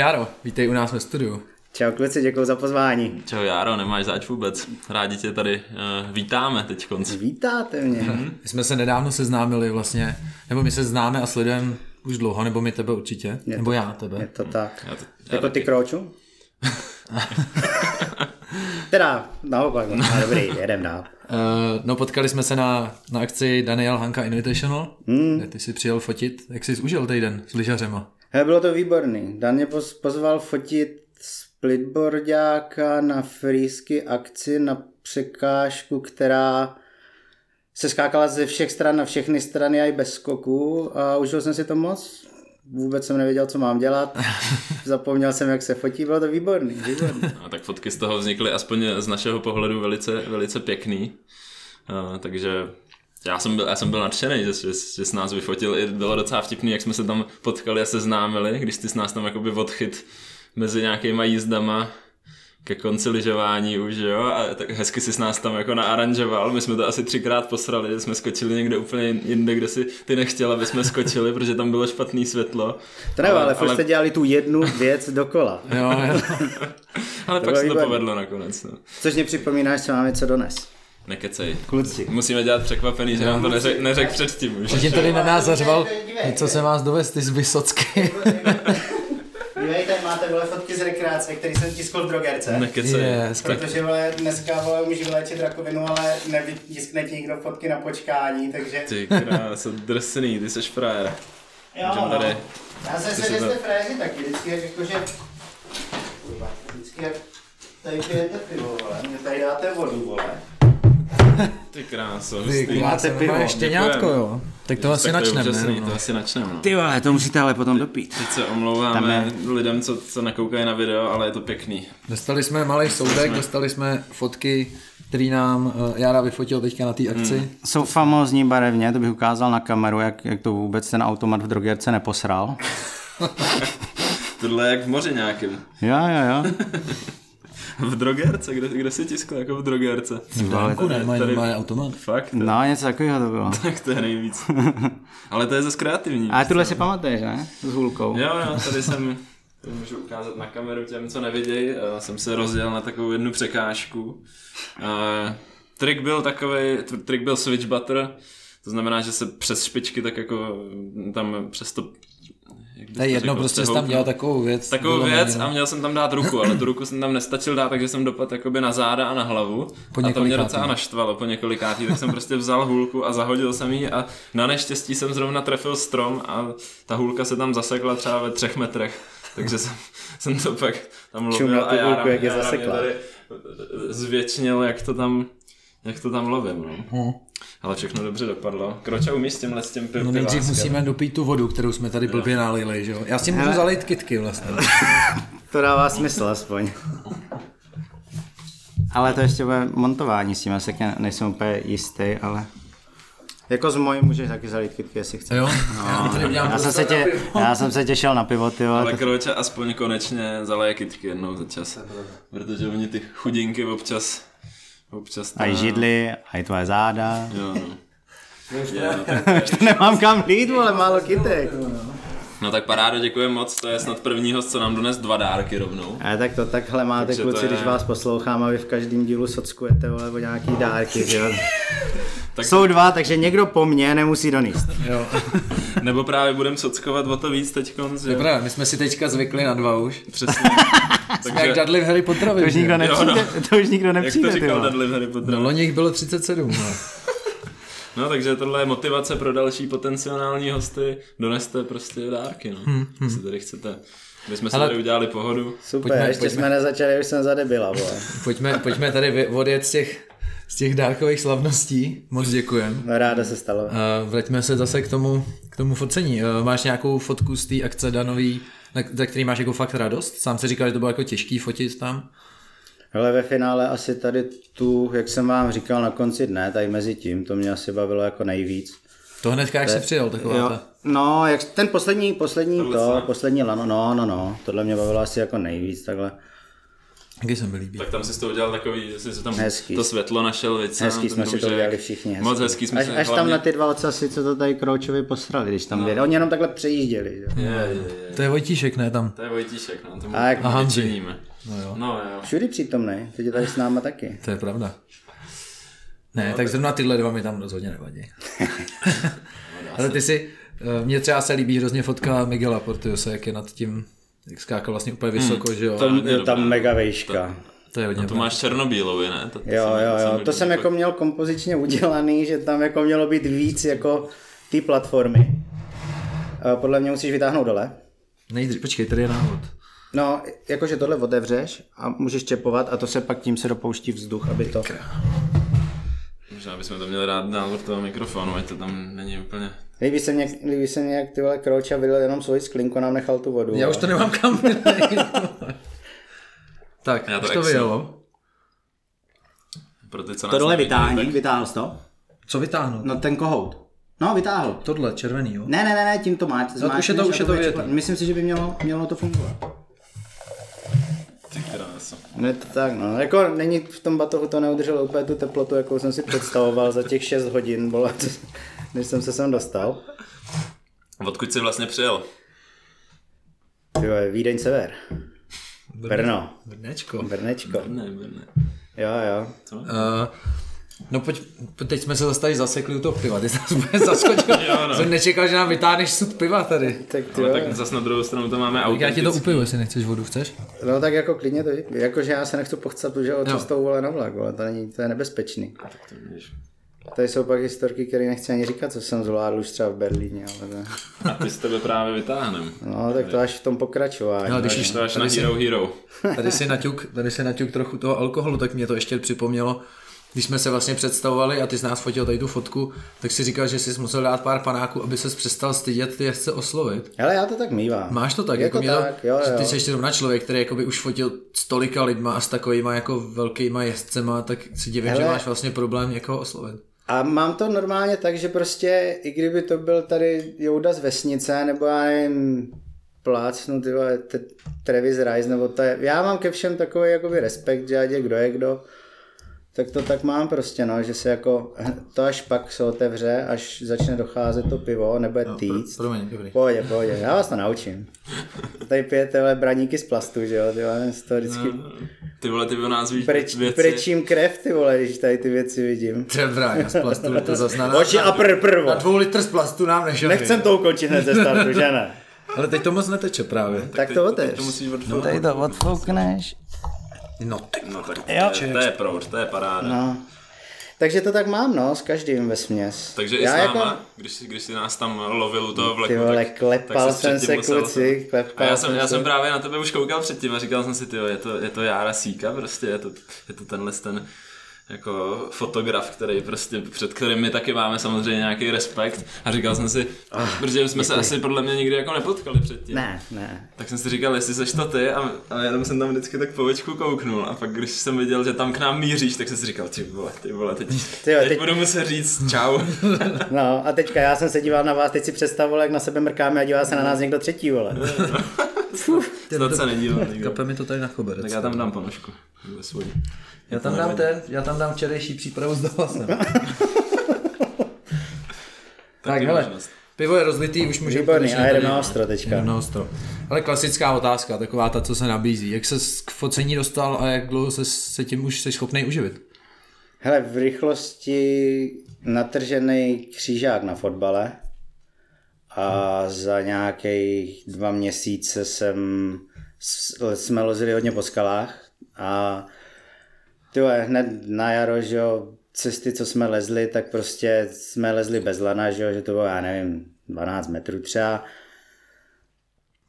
Jaro, vítej u nás ve studiu. Čau kluci, děkuji za pozvání. Čau Jaro, nemáš zač vůbec. Rádi tě tady uh, vítáme teď konc. Vítáte mě. Mm-hmm. My jsme se nedávno seznámili vlastně, nebo my se známe a sledujeme už dlouho, nebo my tebe určitě, je nebo to, já tebe. Je to tak. Já to, já jako taky. ty kroču? teda, naopak, no, dobrý, jedem dál. Uh, no potkali jsme se na, na akci Daniel Hanka Invitational, mm. kde ty si přijel fotit. Jak jsi užil týden s lyžařema? He, bylo to výborný. Dan mě pozval fotit splitboardáka na frýsky akci na překážku, která se skákala ze všech stran na všechny strany a i bez skoku a užil jsem si to moc. Vůbec jsem nevěděl, co mám dělat. Zapomněl jsem, jak se fotí, bylo to výborný. výborný. A tak fotky z toho vznikly aspoň z našeho pohledu velice, velice pěkný. Uh, takže já jsem byl, já jsem byl nadšený, že, že, že s nás vyfotil. I bylo docela vtipný, jak jsme se tam potkali a seznámili, když ty s nás tam jakoby odchyt mezi nějakýma jízdama ke konci lyžování už, jo, a tak hezky si s nás tam jako naaranžoval, my jsme to asi třikrát posrali, že jsme skočili někde úplně jinde, kde si ty nechtěl, aby jsme skočili, protože tam bylo špatný světlo. To nevím, ale, ale furt jste dělali tu jednu věc dokola. jo, jo. ale to pak se to povedlo nakonec. No. Což mě připomínáš, co máme co dones. Nekecej. Kluci. Musíme dělat překvapený, že nám to neřek, neřek předtím už. Že tady na nás zařval, co se vás dovést, ty z Vysocky. Dívejte, máte vole fotky z rekreace, který jsem tiskl v drogerce. Nekecej. Yes, Protože vole, dneska vole, můžu vylečit rakovinu, ale nevytiskne ti nikdo fotky na počkání, takže... Ty krása, drsný, ty seš frajer. Jo, no. tady, Já jsem se, že jste fréři taky, vždycky jako, že... Vždycky jak tady pijete pivo, vole, mě tady dáte vodu, vole. Ty kráso, Ty máte pivo, štěňátko, jo. Tak to asi načneme. Ne, to asi načneme, no. Ty vole, to musíte ale potom dopít. Teď se omlouváme je... lidem, co, co nakoukají na video, ale je to pěkný. Dostali jsme malý soudek, dostali jsme fotky, který nám uh, Jara vyfotil teďka na té akci. Hmm. Jsou famózní barevně, to bych ukázal na kameru, jak, jak to vůbec ten automat v drogerce neposral. Tohle je jak v moři nějakým. Jo, jo, jo. v drogerce, kde, kde si tiskl jako v drogerce? V banku nemají tady... automat. Fakt? No, něco takového to bylo. tak to je nejvíc. Ale to je zase kreativní. A tuhle si pamatuješ, ne? S hůlkou. Jo, jo, tady jsem, to můžu ukázat na kameru těm, co nevidějí. Jsem se rozděl na takovou jednu překážku. Uh, trik byl takový, trik byl switch butter, to znamená, že se přes špičky tak jako tam přes to to je jedno, řekl, prostě jsi tam dělal takovou věc. Takovou věc a měl jsem tam dát ruku, ale tu ruku jsem tam nestačil dát, takže jsem dopadl jakoby na záda a na hlavu. Po a to mě docela naštvalo po několikátý, tak jsem prostě vzal hůlku a zahodil jsem ji a na neštěstí jsem zrovna trefil strom a ta hůlka se tam zasekla třeba ve třech metrech. Takže jsem, jsem to pak tam lovil a já, jak je zasekla. zvětšnil, jak to tam, jak to tam lovím. No. Hmm. Ale všechno dobře dopadlo. Kroča umí s tímhle s tím piv, No nejdřív musíme dopít tu vodu, kterou jsme tady blbě nalili, že jo? Já si můžu zalít kitky vlastně. to dává smysl aspoň. Ale to ještě bude montování s tím, já se nejsem úplně jistý, ale... Jako z mojí můžeš taky zalít kytky, jestli chceš. Jo, no, já, jsem se tě, já jsem se těšil na pivo, ty Ale Kroča aspoň konečně zaleje kytky jednou za čas. Protože oni ty chudinky občas Občas ta... A i židly, a i tvoje záda. Jo, no. Už to nemám kam lít, ale málo kytek. No tak parádo, děkujeme moc, to je snad první host, co nám dones dva dárky rovnou. A tak to takhle máte Takže kluci, je... když vás poslouchám a vy v každém dílu sockujete vole, o nějaký dárky, že jo? tak... Jsou dva, takže někdo po mně nemusí donést. Jo. Nebo právě budeme sockovat o to víc teď. Dobrá, my jsme si teďka zvykli na dva už. Přesně. Takže... Jak Dudley v Harry Potterovi. To už nikdo nepřijde. Jo, no. To už nikdo nepřijde. Jak to říkal Dudley v Harry Potterovi. No, loni jich bylo 37. No. No, takže tohle je motivace pro další potenciální hosty. Doneste prostě dárky, no. Hmm, hmm. Si tady chcete. My jsme si tady udělali pohodu. Super, pojďme, ještě pojďme. jsme nezačali, už jsem zadebila, pojďme, pojďme tady odjet z těch, z těch dárkových slavností. Moc děkujem. No, ráda se stalo. Uh, vraťme se zase k tomu, k tomu focení. Uh, máš nějakou fotku z té akce Danový, za který máš jako fakt radost? Sám se říkal, že to bylo jako těžký fotit tam. Ale ve finále asi tady tu, jak jsem vám říkal na konci dne, tady mezi tím, to mě asi bavilo jako nejvíc. To hnedka, jak jsi přijel, taková jo, ta... No, jak ten poslední, poslední to, to poslední lano, no, no, no, tohle mě bavilo asi jako nejvíc, takhle. Taky se mi líbí. Tak tam si to udělal takový, že jsi tam Hezký. to světlo našel, víc. Hezký jsme si to udělali všichni. Hezký. Moc hezký jsme až, si až tam hlavně- na ty dva ocasy, co to tady Kroučovi posrali, když tam no. Oni jenom takhle přejížděli. Je, je, je. To je Vojtíšek, ne tam? To je Vojtíšek, no, tomu A jak- A Hanzi. No jo, No jo. Všudy přítomný, teď je tady s náma taky. to je pravda. Ne, tak zrovna tyhle dva mi tam rozhodně nevadí. Ale ty si, eh, mně třeba se líbí hrozně fotka Miguela Portiose, jak je nad tím, jak skákal vlastně úplně vysoko, že jo. To je dobré. tam mega vejška. To je hodně To máš černobílový, ne? To, to Jo, jsem- jo, jo, mi to jsem jako měl kompozičně udělaný, že tam jako mělo být víc jako ty platformy. Eh, Podle mě musíš vytáhnout dole. Nejdřív, počkej, tady je návod. No, jakože tohle otevřeš a můžeš čepovat a to se pak tím se dopouští vzduch, aby to... Možná bychom to měli rád dál od toho mikrofonu, ať to tam není úplně... Líbí se mě, líbí se mě jak ty vole Krouča vylil jenom svoji sklinku a nám nechal tu vodu. Já už to nemám kam. Tak, Já to už to vyjelo. Pro ty, co nás To dole vytáhni, tak- vytáhl jsi to? Co vytáhnu? No ten kohout. No, vytáhl. Tohle, červený, jo? Ne, ne, ne, ne, tím to máš. No, už je to- už je to vyjeté. Myslím si, že by mělo, mělo to fungovat. Ty krása. No je to tak, no. Jako není v tom batohu to neudrželo úplně tu teplotu, jakou jsem si představoval za těch 6 hodin, bylo, než jsem se sem dostal. Odkud jsi vlastně přijel? Vole, Vídeň sever. Brno. Brnečko. Brnečko. Ne, ne. Jo, jo. Co? Uh, no pojď, teď jsme se zase tady zasekli u toho piva, ty jsi nás úplně zaskočil. Jo, no. Jsem nečekal, že nám vytáhneš sud piva tady. Tak ty Ale tak zase na druhou stranu to máme Tak já ti to upiju, jestli nechceš vodu, chceš? No tak jako klidně to. Jakože já se nechci pochcat, že o cestou vole na vlak, vole, to, není, to je nebezpečný. Tak to vidíš. Tady jsou pak historky, které nechci ani říkat, co jsem zvládl už třeba v Berlíně, ale ne. A ty z tebe právě vytáhnem. No, tak to až v tom pokračování. No, když už to až na si, Hero Hero. tady si naťuk, tady si naťuk trochu toho alkoholu, tak mě to ještě připomnělo, když jsme se vlastně představovali a ty z nás fotil tady tu fotku, tak si říkal, že jsi musel dát pár panáků, aby ses přestal stydět ty jezdce oslovit. Ale já to tak mývám. Máš to tak, Jako jako, mě to, tak, jo, že ty jo. jsi zrovna člověk, který jakoby už fotil s tolika lidma a s takovýma jako velkýma jezdcema, tak si divím, že Hele. máš vlastně problém někoho oslovit. A mám to normálně tak, že prostě, i kdyby to byl tady Jouda z vesnice, nebo já nevím, plácnu, ty Travis Rice, nebo to je, já mám ke všem takový jakoby respekt, že ať je kdo je kdo, tak to tak mám prostě, no, že se jako, to až pak se otevře, až začne docházet to pivo, nebude no, týct. Promiň, dobrý. Pohodě, pohodě, já vás to naučím. Tady pijete braníky z plastu, že jo, ty vole, z toho vždycky Ty vole, ty nás víš preč, věci. prečím krev, ty vole, když tady ty věci vidím. Třeba, já z plastu to zase na, Oči a pr, prvo. na dvou litr z plastu nám nešel. Nechcem to ukončit hned ze startu, že ne? Ale teď to moc neteče právě. Tak Ty- to teď otevř. To musíš odfouknout. Tady to odfoukneš. No ty. No tak to, Jo. je, to je proud, to je paráda. No. Takže to tak mám, no, s každým ve směs. Takže i Já s náma, jako, když, si- když si nás tam lovil u toho vleku, ty vole, tak, klepal tak jsi jsem předtím se, musel- kluci, A klepal já jsem, já se. jsem právě na tebe už koukal předtím a říkal jsem si, tyjo, je to, je to Jára Síka prostě, je to, je to tenhle ten jako fotograf, který prostě, před kterým my taky máme samozřejmě nějaký respekt a říkal jsem si, protože jsme se asi podle mě nikdy jako nepotkali předtím. Ne, ne. Tak jsem si říkal, jestli seš to ty a, a jenom jsem tam vždycky tak povečku kouknul a pak když jsem viděl, že tam k nám míříš, tak jsem si říkal, ty vole, ty vole, teď, Ty jo, teď, teď- budu muset říct čau. No a teďka já jsem se díval na vás, teď si představoval, jak na sebe mrkáme a dívá se na nás někdo třetí, vole. Snad se nikdo. Kape mi to tady na choberec. Tak já tam dám ponožku. Já tam dám ten, já tam dám včerejší přípravu s dohlasem. tak hele, možnost. pivo je rozlitý, už můžeme Výborný, a na ostro teďka. Jedeme na ostro. Ale klasická otázka, taková ta, co se nabízí. Jak se k focení dostal a jak dlouho se, se tím už jsi schopný uživit? Hele, v rychlosti natržený křížák na fotbale a za nějakých dva měsíce jsem, jsme lozili hodně po skalách a ty hned na jaro, že jo, cesty, co jsme lezli, tak prostě jsme lezli bez lana, že jo, že to bylo, já nevím, 12 metrů třeba.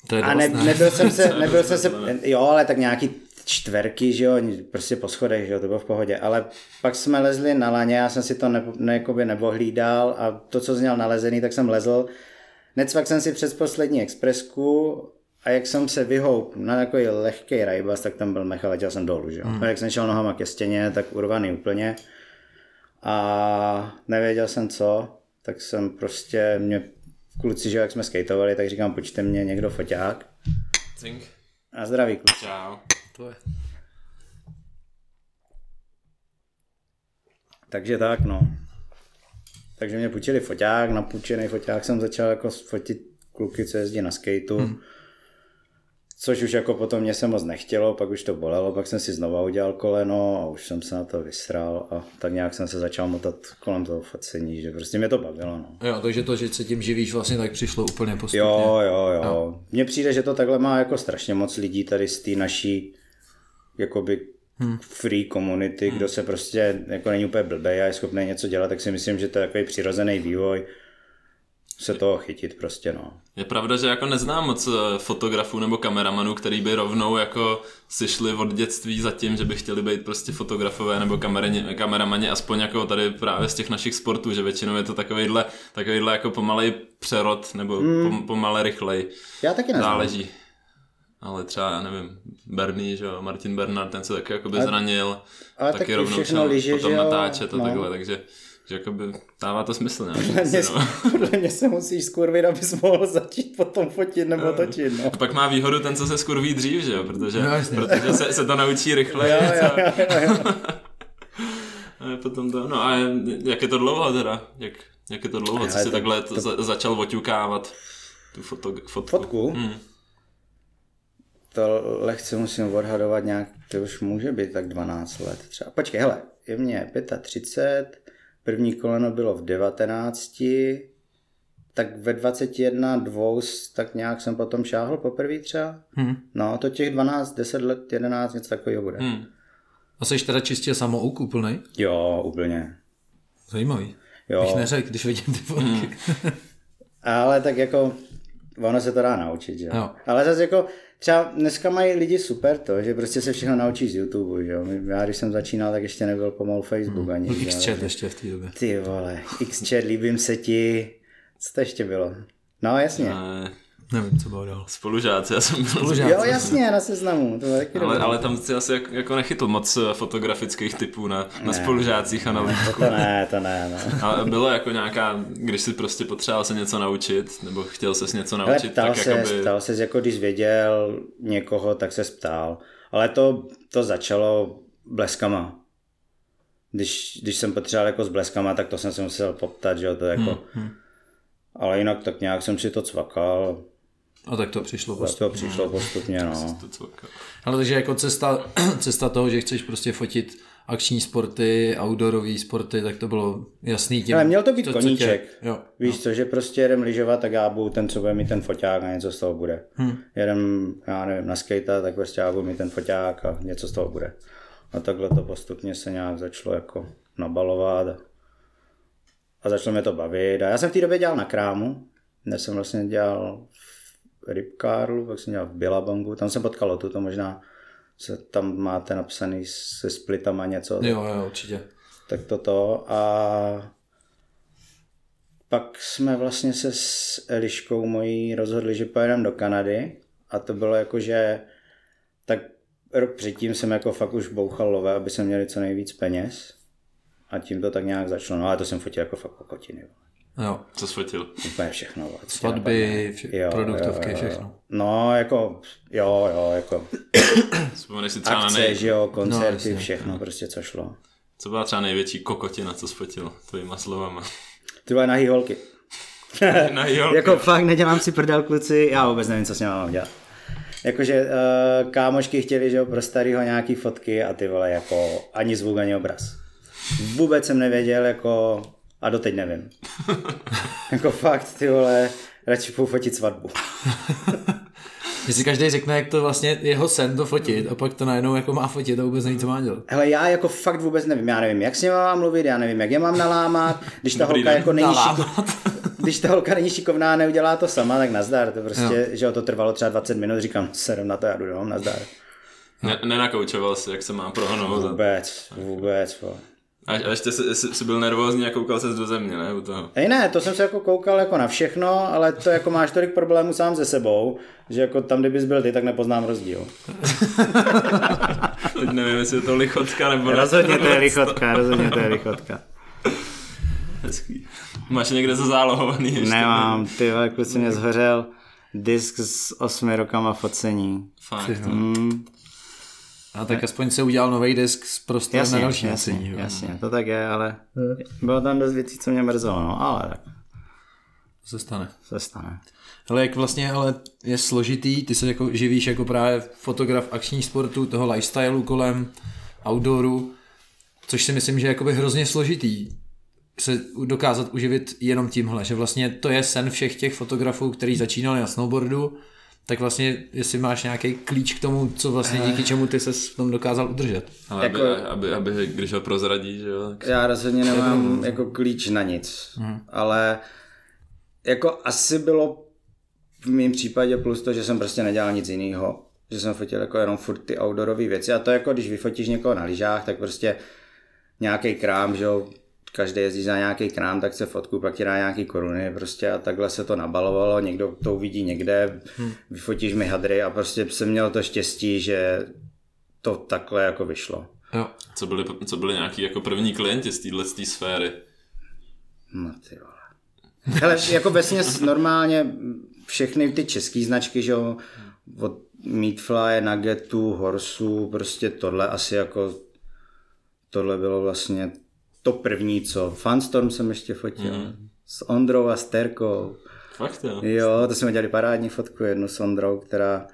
To je A ne, nebyl jsem se, nebyl jsem se, jo, ale tak nějaký čtverky, že jo, prostě po schodech, že jo, to bylo v pohodě. Ale pak jsme lezli na laně, já jsem si to ne, ne, nebohlídal a to, co zněl nalezený, tak jsem lezl. Necvak jsem si přes poslední expresku a jak jsem se vyhoup na takový lehký rajbas, tak tam byl mecha, letěl jsem dolů, že? Hmm. A jak jsem šel nohama ke stěně, tak urvaný úplně. A nevěděl jsem co, tak jsem prostě, mě kluci, že jak jsme skateovali, tak říkám, počte mě někdo foťák. Cink. A zdraví kluci. Čau. To je. Takže tak, no. Takže mě půjčili foťák, na půjčený foťák jsem začal jako fotit kluky, co jezdí na skateu. Hmm. Což už jako potom mě se moc nechtělo, pak už to bolelo, pak jsem si znova udělal koleno a už jsem se na to vysral a tak nějak jsem se začal motat kolem toho focení, že prostě mě to bavilo. No. Jo, takže to, že se tím živíš, vlastně tak přišlo úplně postupně. Jo, jo, jo. jo. Mně přijde, že to takhle má jako strašně moc lidí tady z té naší jakoby hmm. free community, hmm. kdo se prostě jako není úplně blbej a je schopný něco dělat, tak si myslím, že to je takový přirozený vývoj se toho chytit prostě, no. Je pravda, že jako neznám moc eh, fotografů nebo kameramanů, který by rovnou jako si šli od dětství za tím, že by chtěli být prostě fotografové nebo kamerani, kameramani, aspoň jako tady právě z těch našich sportů, že většinou je to takovýhle, takovýhle jako pomalej přerod nebo hmm. pomalej rychlej. Já taky neznám. Záleží. Ale třeba, já nevím, Bernie, že jo, Martin Bernard, ten se taky jako by zranil, ale taky, taky rovnou šel liže, potom že jo? natáčet a No. takhle, takže že jakoby dává to smysl, ne? Podle mě, no. podle mě se musíš skurvit, abys mohl začít potom fotit nebo točit, no. A pak má výhodu ten, co se skurví dřív, že jo? Protože, No, jasně. protože se, se to naučí rychleji. Jo, jo, jo, jo, jo. A potom to, no a jak je to dlouho teda? Jak, jak je to dlouho, co jsi takhle to... za, začal oťukávat tu foto, fotku? Fotku? Hmm. To lehce musím odhadovat nějak, to už může být tak 12 let třeba. Počkej, hele, je mě 35, první koleno bylo v 19, tak ve 21, dvou, tak nějak jsem potom šáhl poprvé třeba. Hmm. No, to těch 12, 10 let, 11, něco takového bude. Hmm. A jsi teda čistě samouk úplnej? Jo, úplně. Zajímavý. Jo. Bych neřekl, když vidím ty fotky. Ale tak jako, ono se to dá naučit, že Jo. Ale zase jako, třeba dneska mají lidi super to, že prostě se všechno naučí z YouTube, že jo. Já když jsem začínal, tak ještě nebyl pomalu Facebook ani. Byl že. X-chat ještě v té době. Ty vole, Xchat, líbím se ti. Co to ještě bylo? No jasně. Eh, Nevím, co bylo dál. Spolužáci, já jsem byl Spolužáci. Jo, jasně, na seznamu. To bylo taky ale, ale tam si asi jak- jako nechytl moc eh, fotografických typů na, na spolužácích a na To, lídku. to ne, to ne, no. A bylo jako nějaká, když si prostě potřeboval se něco naučit, nebo chtěl ses něco Ale naučit, ptal tak se, jakoby... ptal se, jako když věděl někoho, tak se ptal. Ale to, to začalo bleskama. Když, když jsem potřeboval jako s bleskama, tak to jsem se musel poptat, že jo, to jako... Hmm, Ale jinak tak nějak jsem si to cvakal, A tak to přišlo tak postupně. to přišlo postupně, no. To. Ale takže jako cesta, cesta toho, že chceš prostě fotit akční sporty, outdoorové sporty, tak to bylo jasný tím. Ale měl to být co tě- koníček. Jo. Víš co, že prostě jedem lyžovat, tak já budu ten, co bude mít ten foťák a něco z toho bude. Hmm. Jedem, já nevím, na skate, tak prostě já budu mít ten foťák a něco z toho bude. A takhle to postupně se nějak začalo jako nabalovat a, a začalo mě to bavit. A já jsem v té době dělal na krámu, kde jsem vlastně dělal v Rybkarlu, pak jsem dělal v Bilabangu, tam jsem potkal Lotu, to možná se tam máte napsaný se splitama něco. Jo, jo, určitě. tak toto a pak jsme vlastně se s Eliškou mojí rozhodli, že pojedeme do Kanady. A to bylo jako, že tak rok předtím jsem jako fakt už bouchal love, aby jsme měli co nejvíc peněz. A tím to tak nějak začalo, no ale to jsem fotil jako fakt kokotiny, Jo. Co jsi fotil? úplně všechno. tě Svatby, vše, produktovky, všechno. No, jako, jo, jo, jako Vzpomeneš si třeba na akce, nej... že jo, koncerty, No, jasně. všechno prostě, co šlo. Co byla třeba největší kokotina, co jsi fotil tvojima slovama? Ty vole nahý holky. Na jo, Jako fakt nedělám si prdel kluci, já vůbec nevím, co s ním mám dělat. Jakože uh, kámošky chtěli, že jo, pro starýho nějaký fotky a ty vole jako ani zvuk, ani obraz. Vůbec jsem nevěděl, jako a doteď nevím. jako fakt, ty vole, radši půjdu fotit svatbu. Když si každý řekne, jak to vlastně jeho sen to fotit a pak to najednou jako má fotit a vůbec neví, co má dělat. Hele, já jako fakt vůbec nevím, já nevím, jak s ním mám mluvit, já nevím, jak je mám nalámat, když ta Dobrý holka den. jako není šikovná, když ta holka není šikovná a neudělá to sama, tak nazdar, to prostě, že jo, to trvalo třeba 20 minut, říkám, serem na to, já jdu domů, nazdar. Ne, nenakoučoval jsi, jak se má prohnout. Vůbec, vůbec, vole. A, a ještě jsi, jsi, jsi byl nervózní a koukal ses do země, ne? U toho. Ej ne, to jsem se jako koukal jako na všechno, ale to jako máš tolik problémů sám se sebou, že jako tam, kdybys byl ty, tak nepoznám rozdíl. Teď nevím, jestli je to lichotka nebo ne. Rozhodně to je lichotka, rozhodně to je lichotka. Hezký. Máš někde za zálohovaný ještě? Nemám, ty kluci mě zhořel disk s osmi rokama focení. Fakt. Hmm. A tak aspoň se udělal nový disk s prostorem Jasně, na další jasně, nasení. jo. jasně, to tak je, ale bylo tam dost věcí, co mě mrzelo, no, ale tak To se stane. se stane. Ale jak vlastně ale je složitý, ty se jako živíš jako právě fotograf akční sportu, toho lifestyleu kolem outdooru, což si myslím, že je jakoby hrozně složitý se dokázat uživit jenom tímhle, že vlastně to je sen všech těch fotografů, kteří začínali na snowboardu, tak vlastně jestli máš nějaký klíč k tomu, co vlastně díky čemu ty se v tom dokázal udržet. Ale Jako- aby, aby, aby, když ho prozradí, že jo, tak Já rozhodně nemám jako klíč na nic, ale jako asi bylo v mém případě plus to, že jsem prostě nedělal nic jiného. Že jsem fotil jako jenom furt ty outdoorové věci a to jako když vyfotíš někoho na lyžách, tak prostě nějaký krám, že jo, každý jezdí za nějaký krám, tak se fotku, pak ti dá nějaký koruny prostě a takhle se to nabalovalo, někdo to uvidí někde, hmm. vyfotíš mi hadry a prostě jsem měl to štěstí, že to takhle jako vyšlo. Jo. co byli, co byli nějaký jako první klienti z téhle sféry. No ty vole. Hele, jako vesměs normálně všechny ty české značky, že jo, od Meatfly, Nuggetu, Horsu, prostě tohle asi jako, tohle bylo vlastně to první, co. Funstorm jsem ještě fotil. Mm. S Ondrou a s Terkou. Fakt jo. Jo, to jsme dělali parádní fotku jednu s Ondrou, která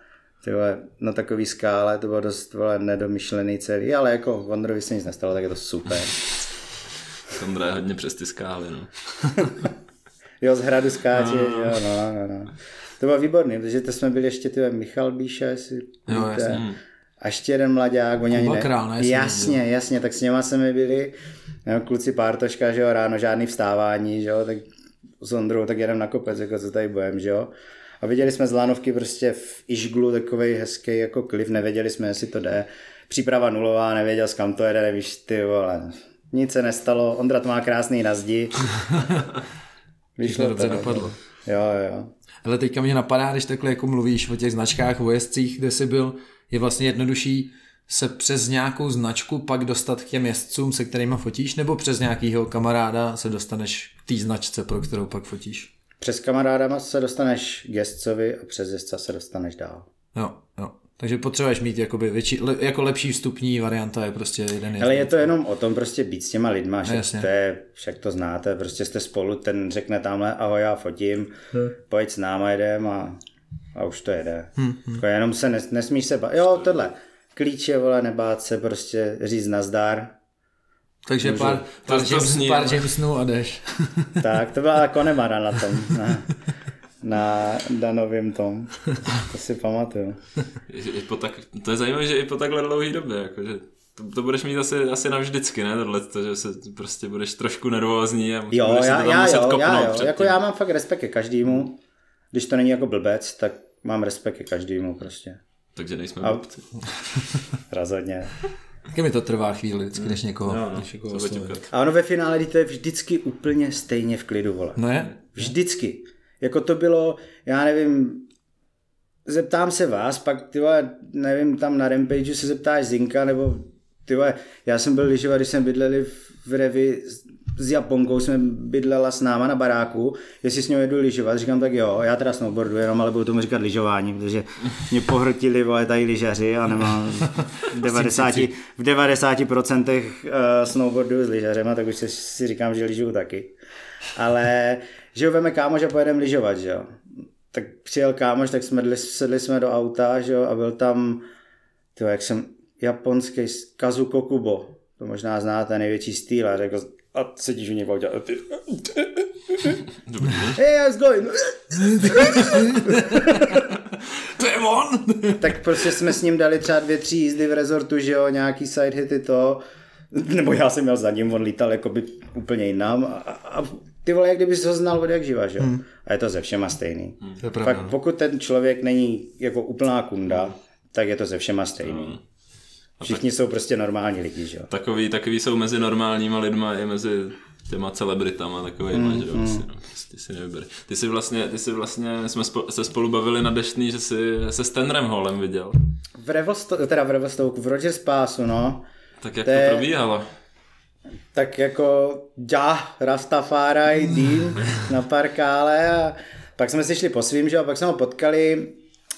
ty vole, na takový skále, to bylo dost vole, nedomyšlený celý, ale jako Ondrovi se nic nestalo, tak je to super. Ondra je hodně přes ty skály, no. Jo, z hradu skáče, no. jo, no, no, no. To bylo výborný, protože to jsme byli ještě ty Michal Bíša, jestli Jo, víte. jasně. A ještě jeden mladák, oni ani ne... Král, ne, jsem Jasně, jasně, tak s něma jsme byli, no, kluci pártoška, že jo, ráno žádný vstávání, že jo, tak s Ondrou tak jedem na kopec, jako co tady budem, že jo. A viděli jsme z Lánovky prostě v Ižglu takový hezký jako klif, nevěděli jsme, jestli to jde. Příprava nulová, nevěděl, kam to jede, nevíš, ty vole. Nic se nestalo, Ondra to má krásný na zdi. Dobře to, dopadlo. Jo, jo. Ale teďka mě napadá, když takhle jako mluvíš o těch značkách, o jezdcích, kde jsi byl, je vlastně jednodušší se přes nějakou značku pak dostat k těm jezdcům, se kterými fotíš, nebo přes nějakýho kamaráda se dostaneš k té značce, pro kterou pak fotíš? Přes kamarádama se dostaneš k jezdcovi a přes jezdca se dostaneš dál. Jo, jo. Takže potřebuješ mít jakoby větší, le, jako lepší vstupní varianta je prostě jeden. Ale je to jenom o tom prostě být s těma lidma, že jasně. to je, však to znáte, prostě jste spolu, ten řekne tamhle, ahoj, já fotím, hmm. pojď s náma jedem a, a už to jede. Hmm, hmm. Jenom se nes, nesmíš se bát, jo, tohle, klíče, vole, nebát se, prostě říct nazdar. Takže pár, pár, to James, zní, pár no. Jamesonů a jdeš. Tak, to byla Konemara na tom, na, na Danovým tom, to si pamatuju. Po tak, to je zajímavé, že i po takhle dlouhé době, jakože to, to budeš mít asi, asi navždycky, ne? Tohle, to, že se prostě budeš trošku nervózní a Jo, budeš já, se to tam já, muset jo, kopnout já, jo. předtím. Jako já mám fakt respekt ke každému. Když to není jako blbec, tak mám respekt ke každému prostě. Takže nejsme A- blbci. Rozhodně. Taky mi to trvá chvíli, vždycky, než někoho, Jo, no, než někoho. A ono ve finále, to je vždycky úplně stejně v klidu, vole. No je? Vždycky. Jako to bylo, já nevím, zeptám se vás, pak ty vole, nevím, tam na Rampageu se zeptáš Zinka, nebo ty vole, já jsem byl lyžovat, když jsme bydleli v Revi s- Japonkou, jsme bydlela s náma na baráku, jestli s ním jedu lyžovat, říkám tak jo, já teda snowboardu jenom, ale budu tomu říkat lyžování, protože mě pohrtili vole tady lyžaři a nemám v 90, v 90% uh, snowboardu s lyžařema, tak už si, si říkám, že lyžuju taky. Ale že jo, veme kámoš a pojedeme lyžovat, že jo. Tak přijel kámoš, tak jsme dli, sedli jsme do auta, že jo, a byl tam, tyjo, jak jsem, japonský Kazuko Kubo, to možná znáte, největší styl, a řekl, a sedíš u něj v autě, a ty, Dobrý, hey, how's going? To je on! tak prostě jsme s ním dali třeba dvě, tři jízdy v rezortu, že jo, nějaký side hity to, nebo já jsem měl za ním, on lítal jakoby úplně jinam a, a ty vole, jak kdyby ho znal od jak živa, že jo. Hmm. A je to ze všema stejný. Hmm. To je pravda. Fakt, pokud ten člověk není jako úplná kunda, tak je to ze všema stejný. Všichni jsou prostě normální lidi, že jo. Takový, takový jsou mezi normálníma lidma i mezi těma celebritama takovýma, mm, že jo, mm. no, prostě si nevyber. Ty si vlastně, ty si vlastně, jsme spo, se spolu bavili na deštný, že jsi se s Tenrem Holem viděl. V Revelstoke, teda v Revelstoke, v Rogers Passu, no, Tak jak To to, je- probíhalo? Tak jako ja, Rastafari, Dean na parkále a pak jsme si šli po svým, že a pak jsme ho potkali,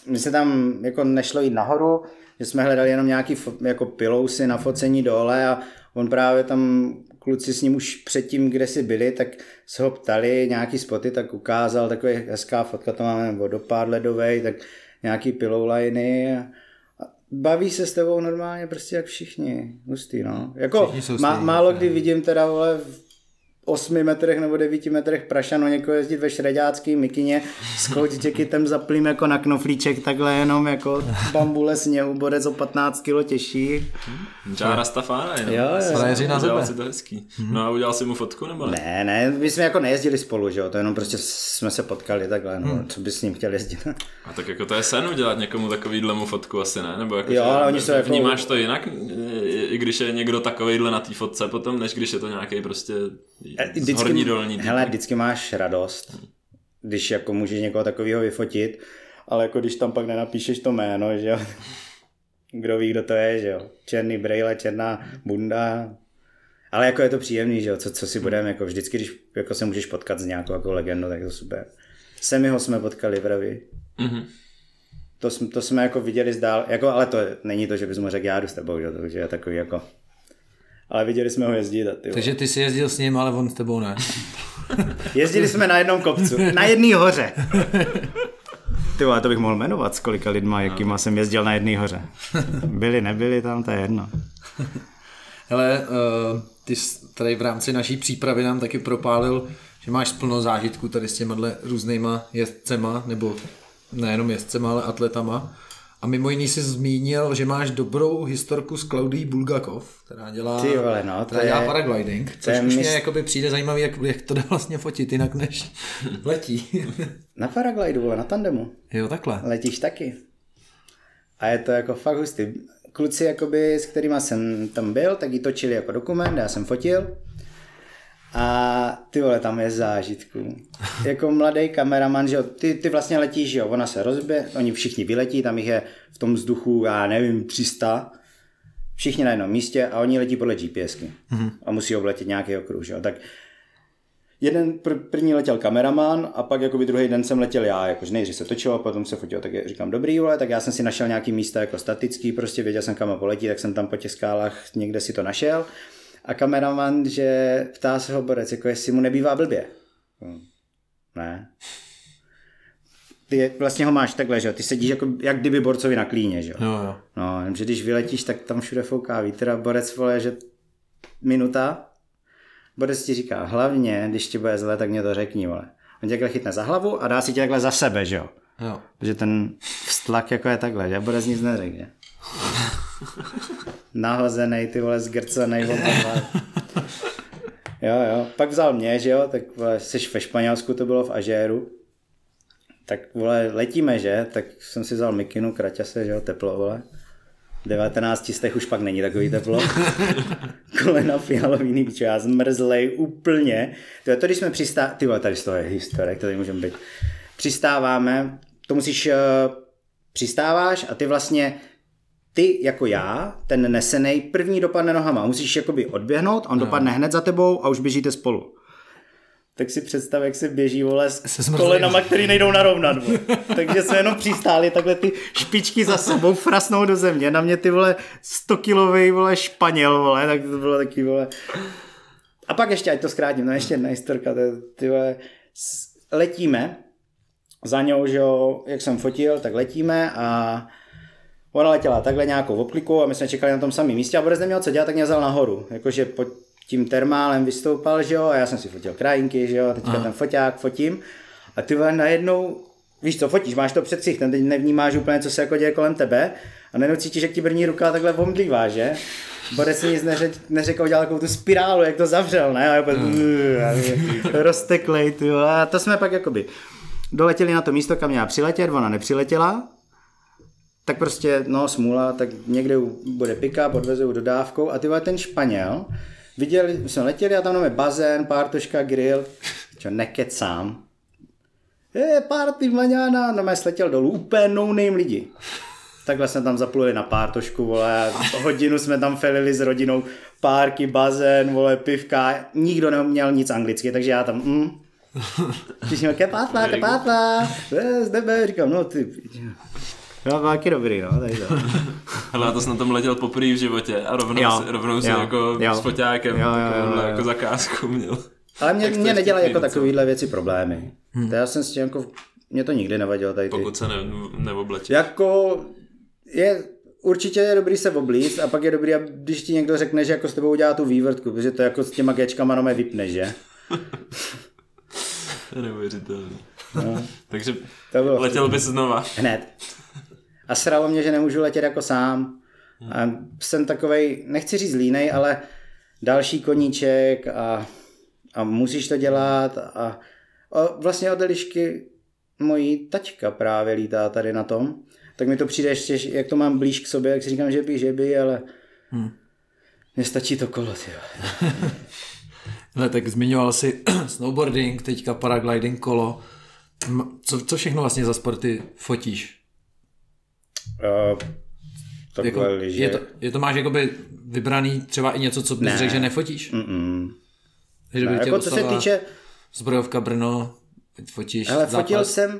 my se tam jako nešlo jít nahoru, že jsme hledali jenom nějaký fo- jako pilousy na focení dole a on právě tam kluci s ním už předtím, kde si byli, tak se ho ptali nějaký spoty, tak ukázal takový hezká fotka, to máme vodopád ledový, tak nějaký pilouliny a baví se s tebou normálně prostě jak všichni. Hustý, no. Jako má, málo kdy vidím teda, vole, v 8 metrech nebo 9 metrech prašano někoho jezdit ve šredácký mikině s coach jacketem zaplým jako na knoflíček, takhle jenom jako bambule sněhu, bodec o 15 kilo těžší. Třeba Rastafára, no. Jo, jo. Na Udělal si to hezký. No a udělal si mu fotku, nebo ne? Ne, ne, my jsme jako nejezdili spolu, že jo, to jenom prostě jsme se potkali takhle, no, co bys s ním chtěl jezdit. A tak jako to je sen udělat někomu takovýhle mu fotku asi ne? Nebo jako, Jo, ale oni jsou jako- vnímáš to jinak, i když je někdo takovejhle na té fotce potom, než když je to nějaký prostě z horní dolní. hele, vždycky máš radost, když jako můžeš někoho takového vyfotit, ale jako když tam pak nenapíšeš to jméno, že jo, kdo ví, kdo to je, že jo, černý brejle, černá bunda, ale jako je to příjemný, že jo, co, co si budeme, jako vždycky, když jako se můžeš potkat s nějakou jako legendou, tak je to super. Semiho jsme potkali pravý. Mhm. To, jsme, to jsme jako viděli zdál, jako, ale to není to, že bys mu řekl, já jdu s tebou, že? jo, takže je takový jako, ale viděli jsme ho jezdit a ty. Takže ty si jezdil s ním, ale on s tebou ne. Jezdili jsme na jednom kopcu, na jedné hoře. Ty vole, to bych mohl jmenovat, s kolika lidma, jakýma jsem jezdil na jedné hoře. Byli, nebyli tam, to je jedno. Hele, uh, ty jsi tady v rámci naší přípravy nám taky propálil, že máš plno zážitků tady s těma různýma jezdcema, nebo nejenom jezdcema, ale atletama. A mimo jiný jsi zmínil, že máš dobrou historku s Klaudií Bulgakov, která dělá, Ty vole, no, to která dělá je- paragliding, což je už mě mis- jakoby přijde zajímavý, jak, jak to dá vlastně fotit jinak než letí. Na paraglidu, vole, na tandemu. jo, takhle. Letíš taky. A je to jako fakt hustý. Kluci, jakoby, s kterými jsem tam byl, tak ji točili jako dokument, já jsem fotil. A ty vole, tam je zážitků. Jako mladý kameraman, že jo, ty, ty vlastně letíš, že jo, ona se rozbije, oni všichni vyletí, tam jich je v tom vzduchu, já nevím, 300. Všichni na jednom místě a oni letí podle GPSky. Mm-hmm. A musí obletět nějaký okruh, že jo. Tak jeden pr- první letěl kameraman a pak jakoby druhý den jsem letěl já, jakože nejdřív se točilo, potom se fotil, tak říkám dobrý vole, tak já jsem si našel nějaký místa jako statický, prostě věděl jsem kam poletí, tak jsem tam po těch skálách někde si to našel a kameraman, že ptá se ho borec, jako jestli mu nebývá blbě. Hm, Ne. Ty vlastně ho máš takhle, že jo, ty sedíš jako, jak kdyby borcovi na klíně, že jo. Jo, jo. No, jenže když vyletíš, tak tam všude fouká vítr a borec vole, že minuta, borec ti říká, hlavně, když ti bude zle, tak mě to řekni, vole. On tě takhle chytne za hlavu a dá si tě takhle za sebe, že jo. jo. Protože ten vztlak jako je takhle, že borec nic neřekne. Nahozený, ty vole, zgrcenej. Jo, jo. Pak vzal mě, že jo, tak vole, jsi ve Španělsku, to bylo v Ažéru. Tak vole, letíme, že? Tak jsem si vzal mikinu, kraťase, že jo, teplo, vole. 19 stech už pak není takový teplo. Kolena fialový, pičo, já zmrzlej úplně. To je to, když jsme přistávali, ty vole, tady z toho je historie, to tady můžeme být. Přistáváme, to musíš, uh, přistáváš a ty vlastně, ty jako já, ten nesenej, první dopadne nohama. Musíš jakoby odběhnout, on no. dopadne hned za tebou a už běžíte spolu. Tak si představ, jak se běží, vole, s Se kolenama, který nejdou narovnat, vole. Takže jsme jenom přistáli, takhle ty špičky za sebou frasnou do země. Na mě ty, vole, 100 kilový, vole, španěl, vole, tak to bylo taky, vole. A pak ještě, ať to zkrátím, no ještě jedna historka, to, je, ty vole, letíme, za ňou, že jo, jak jsem fotil, tak letíme a ona letěla takhle nějakou obkliku a my jsme čekali na tom samém místě a Borec neměl co dělat, tak mě vzal nahoru. Jakože pod tím termálem vystoupal, že jo, a já jsem si fotil krajinky, že jo, a teďka ten foťák fotím a ty najednou, víš co, fotíš, máš to před ksichtem, teď nevnímáš úplně, co se jako děje kolem tebe a najednou cítíš, jak ti brní ruka takhle omdlívá, že? Borec nic neřek, neřekl, udělal takovou tu spirálu, jak to zavřel, ne? A úplně, rozteklej, ty. A to jsme pak jakoby doletěli na to místo, kam měla přiletět, ona nepřiletěla, tak prostě, no smůla, tak někde bude pika, podvezou dodávkou. A ty vole, ten Španěl, viděli, my jsme letěli a tam máme bazén, pártoška, grill, čo nekecám. Je, party maňána, no mě sletěl dolů, úplně no name lidi. Takhle jsme tam zapluli na pártošku, vole, hodinu jsme tam felili s rodinou, párky, bazén, vole, pivka, nikdo neuměl nic anglicky, takže já tam, mm, měl kepátla, kepátla, z nebe, říkám, no ty, byl taky dobrý, no, takže. Ale já to jsem na tom letěl poprvé v životě a rovnou, Jo, si, rovnou si jo, jako jo. s foťákem Jo, jo, jo, jo. jako zakázku měl. Ale mě, to mě nedělají jako takovýhle věci problémy. Hmm. Já jsem s tím jako, mě to nikdy nevadilo tady ty. Pokud se ne, neoblečeš. Jako je, určitě je dobrý se oblíct a pak je dobrý, když ti někdo řekne, že jako s tebou udělá tu vývrtku, protože to jako s těma gečkama no vypne, že? To je neuvěřitelný. No, Takže to bylo letěl bys znova. hned. A sralo mě, že nemůžu letět jako sám. A jsem takovej, nechci říct línej, ale další koníček a, a musíš to dělat a, a vlastně od Elišky mojí taťka právě lítá tady na tom, tak mi to přijde ještě, jak to mám blíž k sobě, jak si říkám, že by, že by, ale hmm. mně stačí to kolo. Ne, tak zmiňoval si snowboarding, teďka paragliding, kolo. Co, co všechno vlastně za sporty fotíš? Uh, takhle Jako, liže. je, to, je to máš jakoby vybraný třeba i něco, co bys Ne. řekl, že nefotíš? Mm-mm. Že by Ne, jako co se týče, Zbrojovka Brno, fotíš hele, zápas. fotil jsem uh,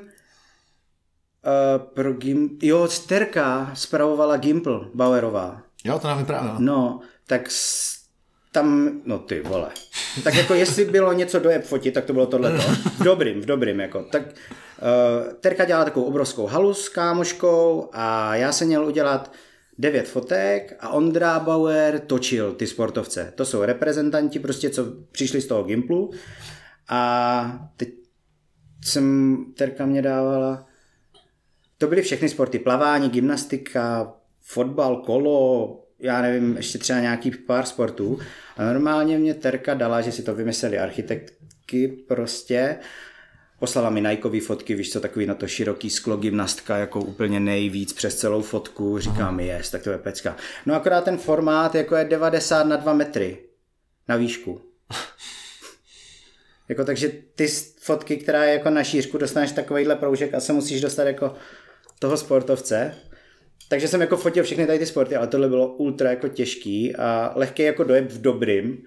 pro Gim... Jo, Sterka spravovala Gimple Bauerová. Jo, to nám vyprávěla. No, tak s... tam, no ty vole. Tak jako jestli bylo něco dojeb fotit, tak to bylo tohle. V dobrým, v dobrým jako. Tak Terka dělala takovou obrovskou halu s kámoškou a já jsem měl udělat devět fotek a Ondra Bauer točil ty sportovce. To jsou reprezentanti prostě, co přišli z toho Gimplu a teď jsem, Terka mě dávala, to byly všechny sporty, plavání, gymnastika, fotbal, kolo, já nevím, ještě třeba nějaký pár sportů. A normálně mě Terka dala, že si to vymysleli architektky prostě. Poslala mi Nikeový fotky, víš co, takový na to široký sklo gymnastka, jako úplně nejvíc přes celou fotku. Říkám, mi, jest, tak to je pecka. No akorát ten formát jako je 90 na 2 metry na výšku. Jako takže ty fotky, která je jako na šířku, dostaneš takovýhle proužek a se musíš dostat jako toho sportovce. Takže jsem jako fotil všechny tady ty sporty, ale tohle bylo ultra jako těžký a lehký jako dojeb v dobrým,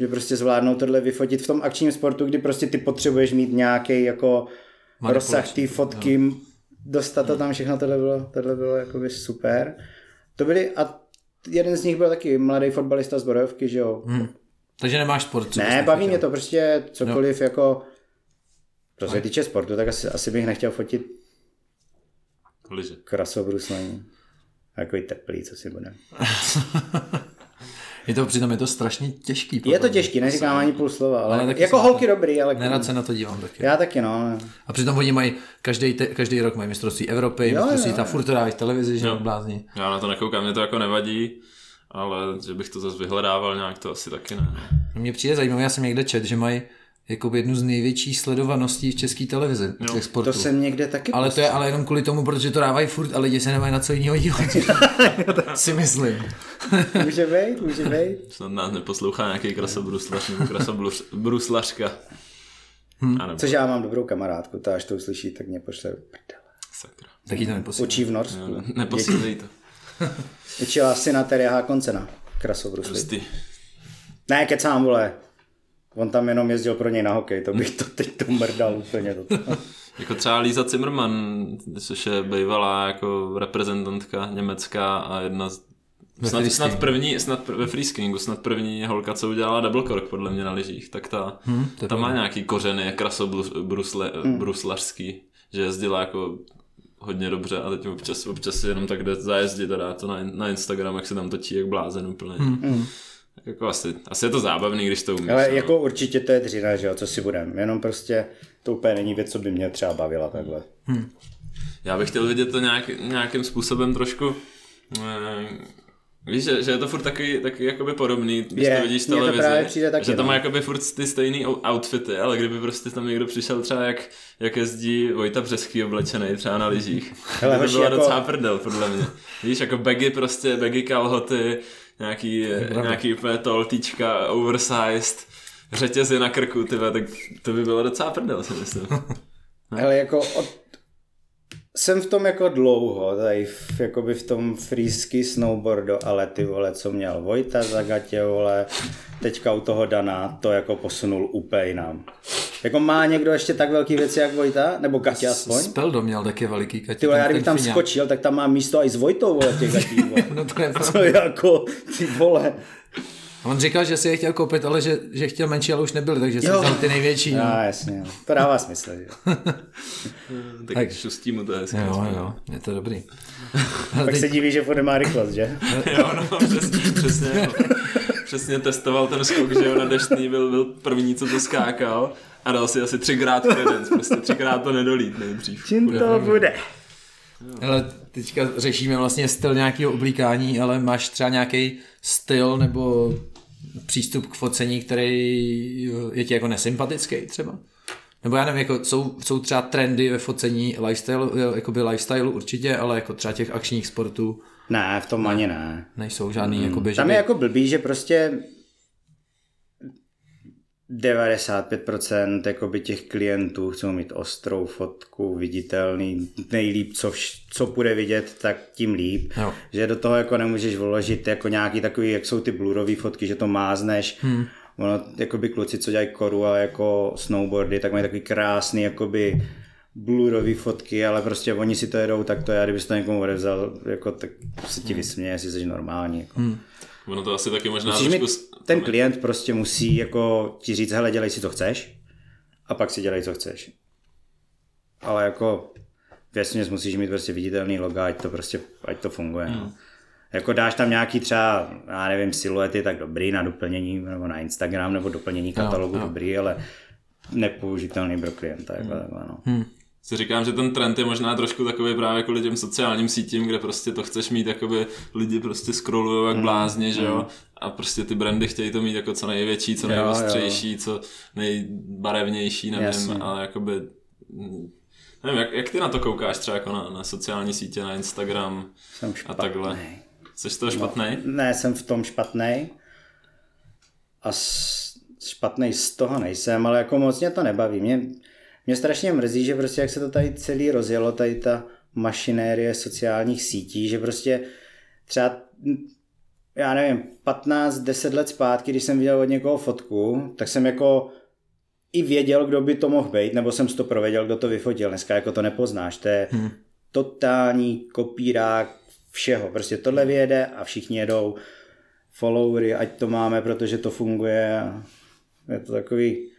že prostě zvládnout tohle vyfotit v tom akčním sportu, kdy prostě ty potřebuješ mít nějaký jako rozsah té fotky, dostat to tam všechno, tohle bylo, tohle bylo jakoby super. To byly, a jeden z nich byl taky mladý fotbalista z Borojovky, že jo. Hmm. Takže nemáš sport, co Ne, baví mě to prostě cokoliv jako, co se týče sportu, tak asi, asi bych nechtěl fotit Liže. krasobruslení. Takový teplý, co si budeme. Je to přitom je to strašně těžký. Je to těžký, neříkám ani půl slova, ale, Ale jako holky to- dobrý, ale Nerad se na to dívám taky. já taky no. A přitom oni mají, každý, te, každý rok mají mistrovství Evropy, Jo, mistrovství jo, ta jo. furt to dávají v televizi, že Jo. jo, blázni. Já na to nekoukám, mě to jako nevadí, ale že bych to zase vyhledával nějak, to asi taky ne. Mně přijde zajímavé, já jsem někde čet, že mají jakoby jednu z největších sledovaností v české televizi, jo. těch sportů. To jsem někde taky Ale to je ale jenom kvůli tomu, protože to dávají furt a lidi se nemají na co jiného dívat. si myslím. Může být, může být. Snad nás neposlouchá nějaký krasobruslař nebo krasobruslařka. Hmm. Což já mám dobrou kamarádku, ta až to uslyší, tak mě pošle prdele. sakra. Taky to neposílám. Učí v Norsku. Ne, neposílej to. Učila syna Terja Hákoncena. Krasobrusli. Prostě. Ne, kecám, vole. On tam jenom jezdil pro něj na hokej, to bych to teď to mrdal úplně. Do toho. Jako třeba Líza Zimmermann, což je bývalá jako reprezentantka německá a jedna z Snad, snad první, snad pr- ve freeskingu, snad první holka, co udělala double cork podle mě na lyžích, tak ta, Hmm, to je ta má nějaký kořeny krasobruslařský, že jezdila jako hodně dobře a teď občas, občas si jenom tak jde zajezdit a dá to na, na Instagram, jak se tam točí jak blázen úplně. Hmm. Jako asi, asi je to zábavný, když to umíš. Ale no. jako určitě to je dřina, že jo, co si budem. Jenom prostě to úplně není věc, co by mě třeba bavila takhle. Já bych chtěl vidět to nějak, nějakým způsobem trošku... Eh, víš, že, že je to furt taky, taky jakoby podobný, když Je, to vidíš v mně to televizi. právě přijde taky, že to no. má jakoby furt ty stejný ou- outfity, ale kdyby prostě tam někdo přišel třeba jak, jak jezdí Vojta Břeský oblečený třeba na lyžích. To by byla jako- docela prdel, podle mě. Víš, jako bagy prostě, bagy kalhoty, nějaký, nějaký úplně toltíčka, oversized, řetězy na krku, tyhle, tak to by bylo docela prdel, si myslím. Ale jako od... jsem v tom jako dlouho, tady v, jakoby v tom freeski snowboardu, ale ty vole, co měl Vojta Zagatě, vole, teďka u toho Dana, to jako posunul úplně jinam. Jako má někdo ještě tak velký věci jak Vojta? Nebo Katě aspoň? Speldo měl taky veliký Katě. Ty vole, já kdybych tam Fiňák. skočil, tak tam mám místo i s Vojtou, vole, těch gatích, vole. No to je Co jako, ty vole. A On říkal, že si je chtěl koupit, ale že, že chtěl menší, ale už nebyly, takže si Jo. vzal ty největší. No. Já, jasně, no. to dává smysl, že? jo. Tak, Tak. šustí mu to hezky. Jo, jo, je to dobrý. Pak se diví, že furt nemá rychlost, že? jo, no, přes, přesně, no. přesně testoval ten skok, že jo, na deštný byl, byl první, co to skákal a dal si asi třikrát credence, prostě třikrát to nedolít nejdřív. Čím to bude? Ale teďka řešíme vlastně styl nějakého oblíkání, ale máš třeba nějaký styl nebo přístup k focení, který je ti jako nesympatický třeba? Nebo já nevím, jako jsou, jsou třeba trendy ve focení lifestyle, jakoby lifestyle určitě, ale jako třeba těch akčních sportů Ne, v tom ani ne. nejsou žádný, hmm. jakoby, že Tam by... je jako blbý, že prostě 95% jakoby těch klientů chcou mít ostrou fotku, viditelný, nejlíp, co, vš- co bude vidět, tak tím líp. Jo. Že do toho jako nemůžeš vložit jako nějaký takový, jak jsou ty blurové fotky, že to mázneš. Hmm. Ono, jakoby kluci, co dělají koru a jako snowboardy, tak mají takový krásný, jakoby blurový fotky, ale prostě oni si to jedou, tak to já, kdybys to někomu odevzal, jako, tak se ti vysměje, jestli jsi normální. Jako. Hmm. Ono to asi taky možná Musíš mít, trošku... s- ten klient prostě musí jako ti říct, hele, dělej si, co chceš a pak si dělej, co chceš. Ale jako věcně musíš mít prostě viditelný logo, ať to prostě, ať to funguje. Hmm. No. Jako dáš tam nějaký třeba, já nevím, siluety, tak dobrý na doplnění, nebo na Instagram, nebo doplnění katalogu, jo. dobrý, ale nepoužitelný pro klienta. Jako hmm. takhle, no. hmm. si říkám, že ten trend je možná trošku takový právě kvůli těm sociálním sítím, kde prostě to chceš mít, jakoby lidi prostě scrollujou jak blázni, že jo, a prostě ty brandy chtějí to mít jako co největší, co Jo, jo. nejostřejší, co nejbarevnější, nevím, Jasně. ale jakoby nevím, jak, jak ty na to koukáš třeba jako na, na sociální sítě, na Instagram Jsem a takhle. Jsi toho špatný? Ne, jsem v tom špatný. A s- špatný z toho nejsem, ale jako moc mě to nebaví. Mě, mě strašně mrzí, že prostě jak se to tady celý rozjelo, tady ta mašinérie sociálních sítí, že prostě třeba já nevím, 15-10 let zpátky, když jsem viděl od někoho fotku, tak jsem jako i věděl, kdo by to mohl být, nebo jsem si to prověděl, kdo to vyfotil. Dneska jako to nepoznáš, to je hmm. totální kopírák všeho. Prostě tohle vyjede a všichni jedou followery, ať to máme, protože to funguje. a Je to takový...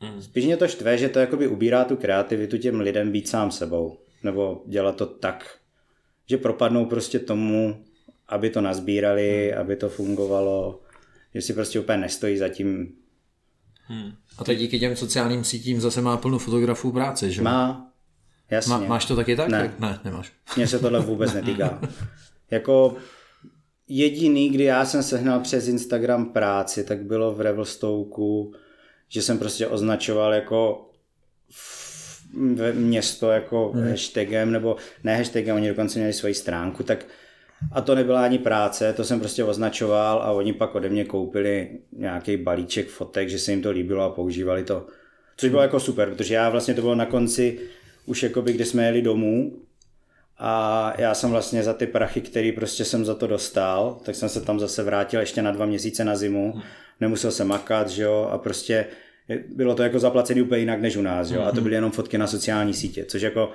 Hmm. Spíš mě to štve, že to jakoby ubírá tu kreativitu těm lidem být sám sebou. Nebo dělat to tak, že propadnou prostě tomu, aby to nazbírali, aby to fungovalo, že si prostě úplně nestojí za tím. Hmm. A teď díky těm sociálním sítím zase má plno fotografů práce, že? Má, jasně. Má, máš to taky tak? Ne. Tak- Ne, nemáš. Mně se tohle vůbec netýká. jako jediný, kdy já jsem sehnal přes Instagram práci, tak bylo v Revelstouku, že jsem prostě označoval jako v- město jako hmm. hashtagem, nebo ne hashtagem, oni dokonce měli svoji stránku, tak a to nebyla ani práce, to jsem prostě označoval a oni pak ode mě koupili nějaký balíček fotek, že se jim to líbilo a používali to. Což bylo jako super, protože já vlastně to bylo na konci už jakoby, kdy jsme jeli domů a já jsem vlastně za ty prachy, který prostě jsem za to dostal, tak jsem se tam zase vrátil ještě na dva měsíce na zimu. Nemusel jsem makat, že jo, a prostě bylo to jako zaplacený úplně jinak než u nás, jo, a to byly jenom fotky na sociální sítě, což jako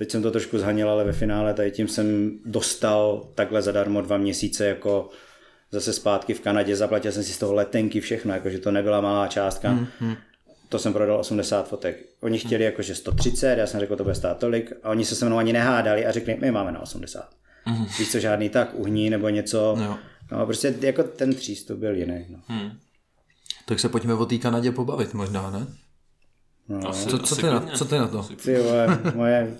teď jsem to trošku zhanil, ale ve finále tady tím jsem dostal takhle zadarmo dva měsíce jako zase zpátky v Kanadě, zaplatil jsem si z toho letenky všechno, jakože to nebyla malá částka. Mm-hmm. To jsem prodal 80 fotek. Oni chtěli jakože 130, já jsem řekl, to bude stát tolik a oni se se mnou ani nehádali a řekli, my máme na 80. Mm-hmm. Víš co, žádný tak uhní nebo něco. Jo. No, prostě jako ten přístup byl jiný. No. Hmm. Tak se pojďme o té Kanadě pobavit možná, ne? No. Asi, Co, co, asi ty na, co ty na to? Ty vole, moje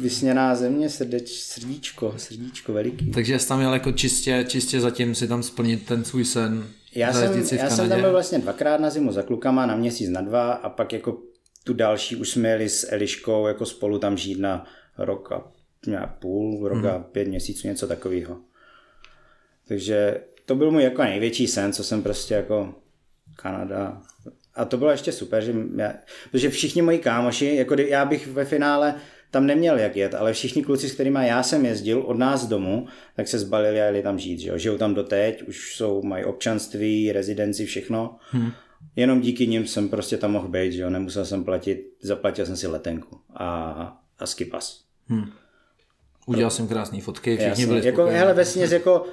vysněná země, srdeč, srdíčko, srdíčko veliký. Takže jsi tam jel jako čistě, čistě zatím si tam splnit ten svůj sen. Já jsem, já jsem tam byl vlastně dvakrát na zimu za klukama, na měsíc, na dva a pak jako tu další už jsme jeli s Eliškou jako spolu tam žít na rok a půl, rok a pět měsíců, něco takového. Takže to byl můj jako největší sen, co jsem prostě jako Kanada. A to bylo ještě super, že já, protože všichni moji kámoši, jako já bych ve finále tam neměl jak jet, ale všichni kluci, s kterými já jsem jezdil od nás z domu, tak se zbalili a jeli tam žít. Že jo? Žijou tam doteď, už jsou, mají občanství, rezidenci, všechno. Hmm. jenom díky nim jsem prostě tam mohl být, že jo, nemusel jsem platit, zaplatil jsem si letenku a, a skipas. Udělal jsem krásné fotky, všichni Jasně. byli Jako, hele, vesměs, jako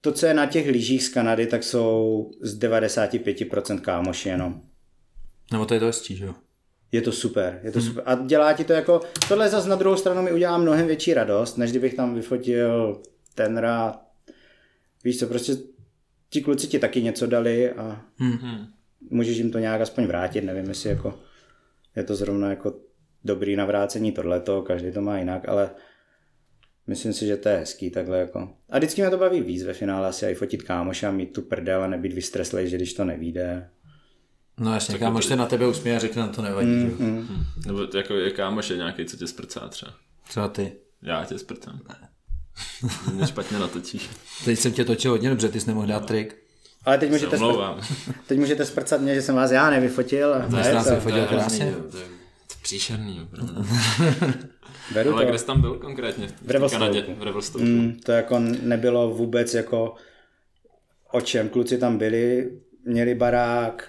to, co je na těch lyžích z Kanady, tak jsou z 95% kámoši jenom. Nebo to je to hezčí, že jo? Je to super, je to super. A dělá ti to jako, tohle zase na druhou stranu mi udělá mnohem větší radost, než kdybych tam vyfotil tenra. Víš co, prostě ti kluci ti taky něco dali a Hmm. můžeš jim to nějak aspoň vrátit, nevím, jestli jako je to zrovna jako dobrý navrácení tohleto, každý to má jinak, ale myslím si, že to je hezký takhle jako. A vždycky mě to baví víc ve finále asi i fotit kámoša, mít tu prdel a nebýt vystreslej, že když to nevíde. No jasně, kámoš se na tebe usměje a řekne, to nevadí, Mm, že jo? Nebo jako je kámoš je nějaký, co tě sprcá třeba. Třeba ty. Já tě sprcám. Mě špatně natočíš. Teď jsem tě točil hodně dobře, ty jsi nemohl dát trik. Ale teď můžete, spr- teď můžete sprcat mě, že jsem vás já nevyfotil. A To ne, jsi nás to- vyfotil krásně. to je to je příšerný. opravdu. beru Ale to. kde jsi tam byl konkrétně? V Revelstouku. Kanadě, v. Mm, to jako nebylo vůbec jako o čem. Kluci tam byli, měli barák,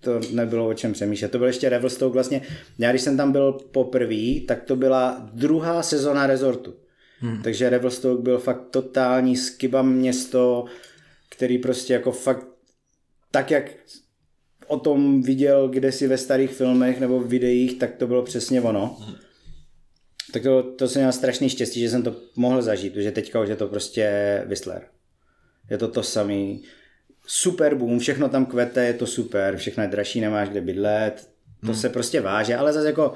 to nebylo o čem přemýšlet. To byl ještě Revelstoke vlastně. Já když jsem tam byl poprvé, tak to byla druhá sezona rezortu. Hmm. Takže Revelstoke byl fakt totální skiba město, který prostě jako fakt tak, jak o tom viděl kdesi ve starých filmech nebo v videích, tak to bylo přesně ono. Hmm. Tak to, to jsem měl strašný štěstí, že jsem to mohl zažít, protože teďka už je to prostě Whistler. Je to to samý. Super boom, všechno tam kvete, je to super, všechno je dražší, nemáš kde bydlet, to hmm. se prostě váže, ale zase jako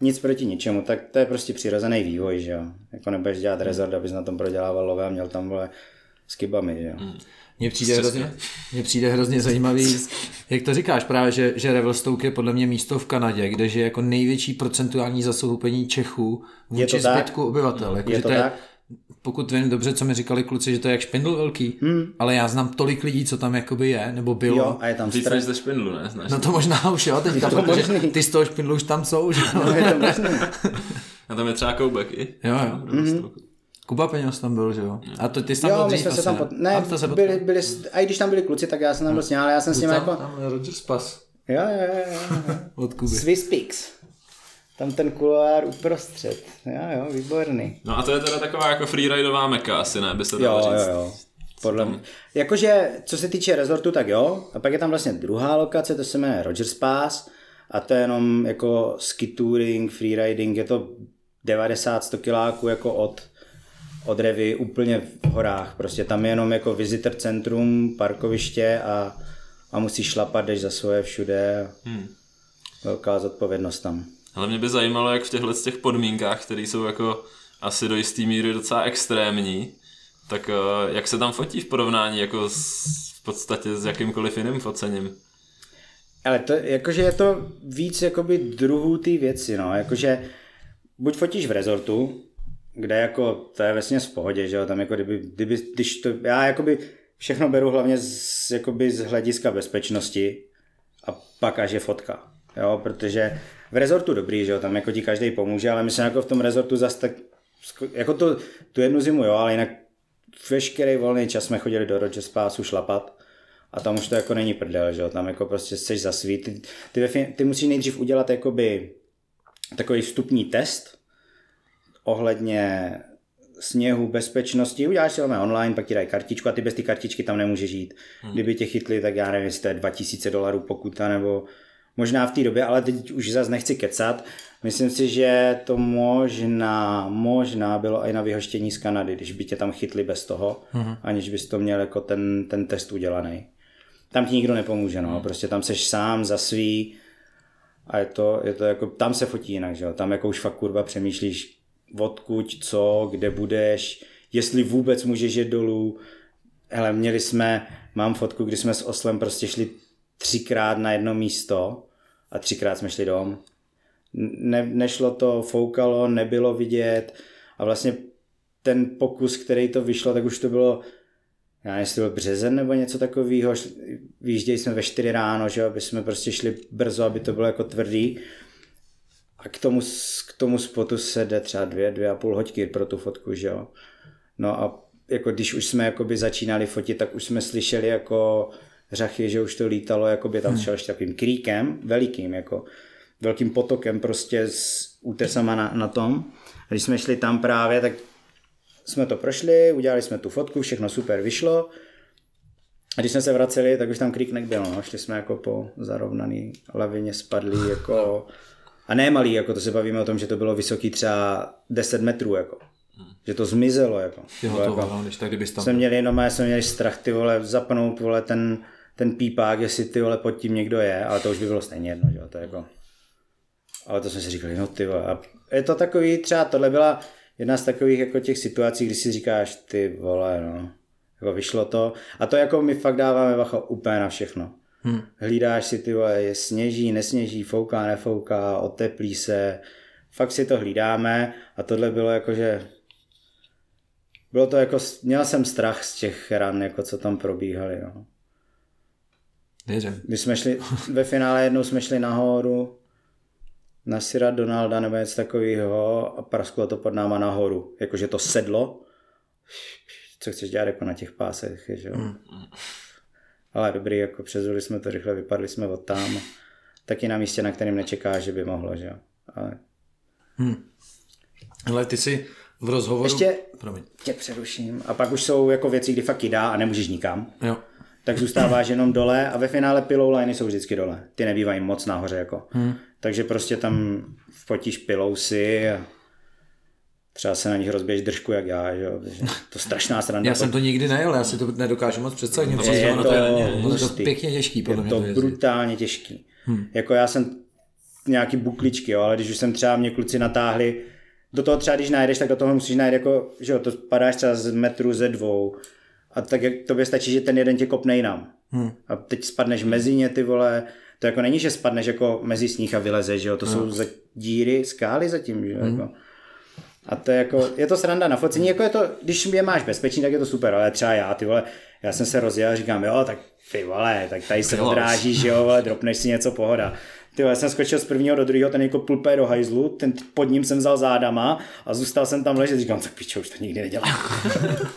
nic proti ničemu, tak to je prostě přirozený vývoj, že jo. Jako nebudeš dělat rezort, abys na tom prodělával lové a měl tam vole s kybami, že jo. Hmm. Mně přijde, hrozně, mně přijde hrozně zajímavý, jak to říkáš právě, že, že Revelstoke je podle mě místo v Kanadě, kde je jako největší procentuální zastoupení Čechů Je to vůči tak? zbytku obyvatel. Jako, Je že to to je, tak? Pokud vím dobře, co mi říkali kluci, že to je jak špindl velký, hmm. ale já znám tolik lidí, co tam jakoby je, nebo bylo. Jo, a je tam Víc než ze špindlu, ne? Znáš? No to možná už jo, teďka, to protože možný. ty z toho špindlu už tam jsou, že jo. je to možný. A tam je třeba koubek i. Jo, jo. Mm-hmm. Kuba Peněz tam byl, že jo. A to ty jsi tam byl Jo, my dřív jsme se tam pot... Ne, A to se byli, potkali. byli, a i když tam byli kluci, tak já jsem tam byl s ním, ale já jsem s nimi tam, jako... tam je Roger Spas Jo, jo, jo, jo, jo. od Kuby. Swiss Peaks. Tam ten kuloár uprostřed. Jo, jo, výborný. No a to je teda taková jako freeridová meka asi, ne? By se dalo Jo, říct. jo, jo. Podle mě. Jakože, co se týče rezortu, tak jo. A pak je tam vlastně druhá lokace, to se jmenuje Rogers Pass. A to je jenom jako ski touring, freeriding, je to 90-100 kiláků jako od, od Revy úplně v horách. Prostě tam je jenom jako visitor centrum, parkoviště a, a musíš šlapat, jdeš za svoje všude. Hmm. Velká zodpovědnost tam. Ale mě by zajímalo, jak v těchto těch podmínkách, které jsou jako asi do jisté míry docela extrémní, tak eh, jak se tam fotí v porovnání jako s, v podstatě s jakýmkoliv jiným focením? Ale to, jakože je to víc jakoby druhů té věci, no, jakože buď fotíš v rezortu, kde jako, to je vlastně v pohodě, že jo, tam jako kdyby, kdyby když to, já jakoby všechno beru hlavně z, jakoby z hlediska bezpečnosti a pak až je fotka, jo, protože v rezortu dobrý, že jo, tam jako ti každý pomůže, ale myslím jako v tom rezortu zas tak, jako to, tu jednu zimu, jo, ale jinak veškerý volný čas jsme chodili do Rogers Passu šlapat a tam už to jako není prdel, že jo, tam jako prostě jsi za svý. Ty, ty, fin- ty musíš nejdřív udělat jakoby takový vstupní test ohledně sněhu, bezpečnosti, uděláš si to online, pak ti dají kartičku a ty bez ty kartičky tam nemůžeš jít. Hmm. Kdyby tě chytli, tak já nevím, jestli to je 2000 dolarů pokuta, nebo možná v té době, ale teď už zase nechci kecat. Myslím si, že to možná, možná bylo i na vyhoštění z Kanady, když by tě tam chytli bez toho, hmm. aniž bys to měl jako ten, ten test udělaný. Tam ti nikdo nepomůže, no, prostě tam seš sám za svý a je to, je to jako, tam se fotí jinak, že jo, tam jako už fakt kurva přemýšlíš, odkud, co, kde budeš, jestli vůbec můžeš jít dolů. Hele, měli jsme, mám fotku, kdy jsme s Oslem prostě šli třikrát na jedno místo a třikrát jsme šli dom. Ne, nešlo to, foukalo, nebylo vidět a vlastně ten pokus, který to vyšlo, tak už to bylo, já nevím, jestli byl březen nebo něco takového, vyjížděli jsme ve 4 ráno, že aby jsme prostě šli brzo, aby to bylo jako tvrdý a k tomu, k tomu spotu se jde třeba dvě, dvě a půl hoďky pro tu fotku, že jo. No a jako když už jsme jakoby začínali fotit, tak už jsme slyšeli jako řachy, že už to lítalo, jako by tam hmm. ještě takovým kríkem, velikým, jako velkým potokem prostě s útesama na, na tom. A když jsme šli tam právě, tak jsme to prošli, udělali jsme tu fotku, všechno super vyšlo. A když jsme se vraceli, tak už tam krík nebyl, no. Šli jsme jako po zarovnaný lavině, spadlý jako... A ne malý, jako to se bavíme o tom, že to bylo vysoký třeba 10 metrů, jako. Že to zmizelo, jako. Jo, to jako, no, když tak, kdybys tam... Jsme měli jenom, jsme měli strach, ty vole, zapnout, vole, ten, ten pípák, jestli ty vole pod tím někdo je, ale to už by bylo stejně jedno, že jo, to je jako... Ale to jsme si říkali, no ty vole. A je to takový, třeba tohle byla jedna z takových jako těch situací, kdy si říkáš, ty vole, no, jako vyšlo to. A to jako my fakt dáváme bacha úplně na všechno. Hmm. Hlídáš si ty vole, je sněží, nesněží, fouká, nefouká, oteplí se. Fakt si to hlídáme a tohle bylo jako, že bylo to jako, měl jsem strach z těch ran, jako co tam probíhaly, no. Věřím. Když jsme šli, ve finále jednou jsme šli nahoru, na Syra Donalda nebo něco takového a prasklo to pod náma nahoru. Jakože to sedlo. Co chceš dělat jako na těch pásech, že jo? Mm. Ale dobrý, jako přezuli jsme to rychle, vypadli jsme od tam. Taky na místě, na kterém nečeká, že by mohlo, že jo? Ale... Hmm. Ale ty si v rozhovoru... Ještě Promiň. tě přeruším. A pak už jsou jako věci, kdy fakt dá a nemůžeš nikam. Jo. Tak zůstáváš jenom dole a ve finále pillow liney jsou vždycky dole. Ty nebývají moc nahoře jako. Hmm. Takže prostě tam fotíš pilousy a třeba se na nich rozběž držku, jak já, že jo, to strašná sranda. Já jsem to nikdy nejel, já si to nedokážu moc představit. Je, je, to, to, to pěkně těžký, podle je to to brutálně těžký. Hmm. Jako já jsem nějaký bukličky, jo, ale když už jsem třeba mě kluci natáhli, do toho třeba když najdeš, tak do toho musíš najít jako, že jo, to padáš třeba z metru ze dvou a tak jak tobě stačí, že ten jeden tě kopne jinam. Hmm. A teď spadneš mezi ně, ty vole, to jako není, že spadneš jako mezi sníh a vylezeš, že jo, to hmm. jsou za díry, skály zatím, že jo, hmm. jako. A to je jako, je to sranda na focení, jako je to, když je máš bezpečný, tak je to super, ale třeba já, ty vole, já jsem se rozjel, říkám, jo, tak ty vole, tak tady se odrážíš, jo, vole, dropneš si něco, pohoda. Ty já jsem skočil z prvního do druhého, ten jako pulpé do hajzlu, ten pod ním jsem vzal zádama a zůstal jsem tam ležet, říkám, tak pičo, už to nikdy nedělám.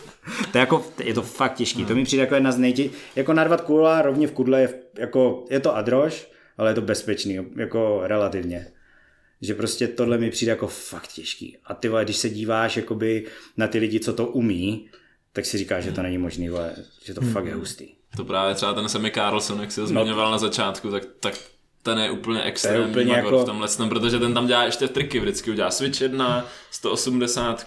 to je jako, je to fakt těžký, to mi přijde jako jedna z nejtě, jako narvat kůla rovně v kudle je, jako, je to adroš, ale je to bezpečný, jako relativně. Že prostě tohle mi přijde jako fakt těžký. A ty vole, když se díváš jakoby na ty lidi, co to umí, tak si říkáš, že to není možný, vole, že to hmm. fakt je hustý. To právě třeba ten Sammy Carlson, jak si ho zmiňoval no. na začátku, tak, tak ten je úplně extrémní je úplně jako... v tomhle tom, protože ten tam dělá ještě triky, vždycky udělá switch 1, 180,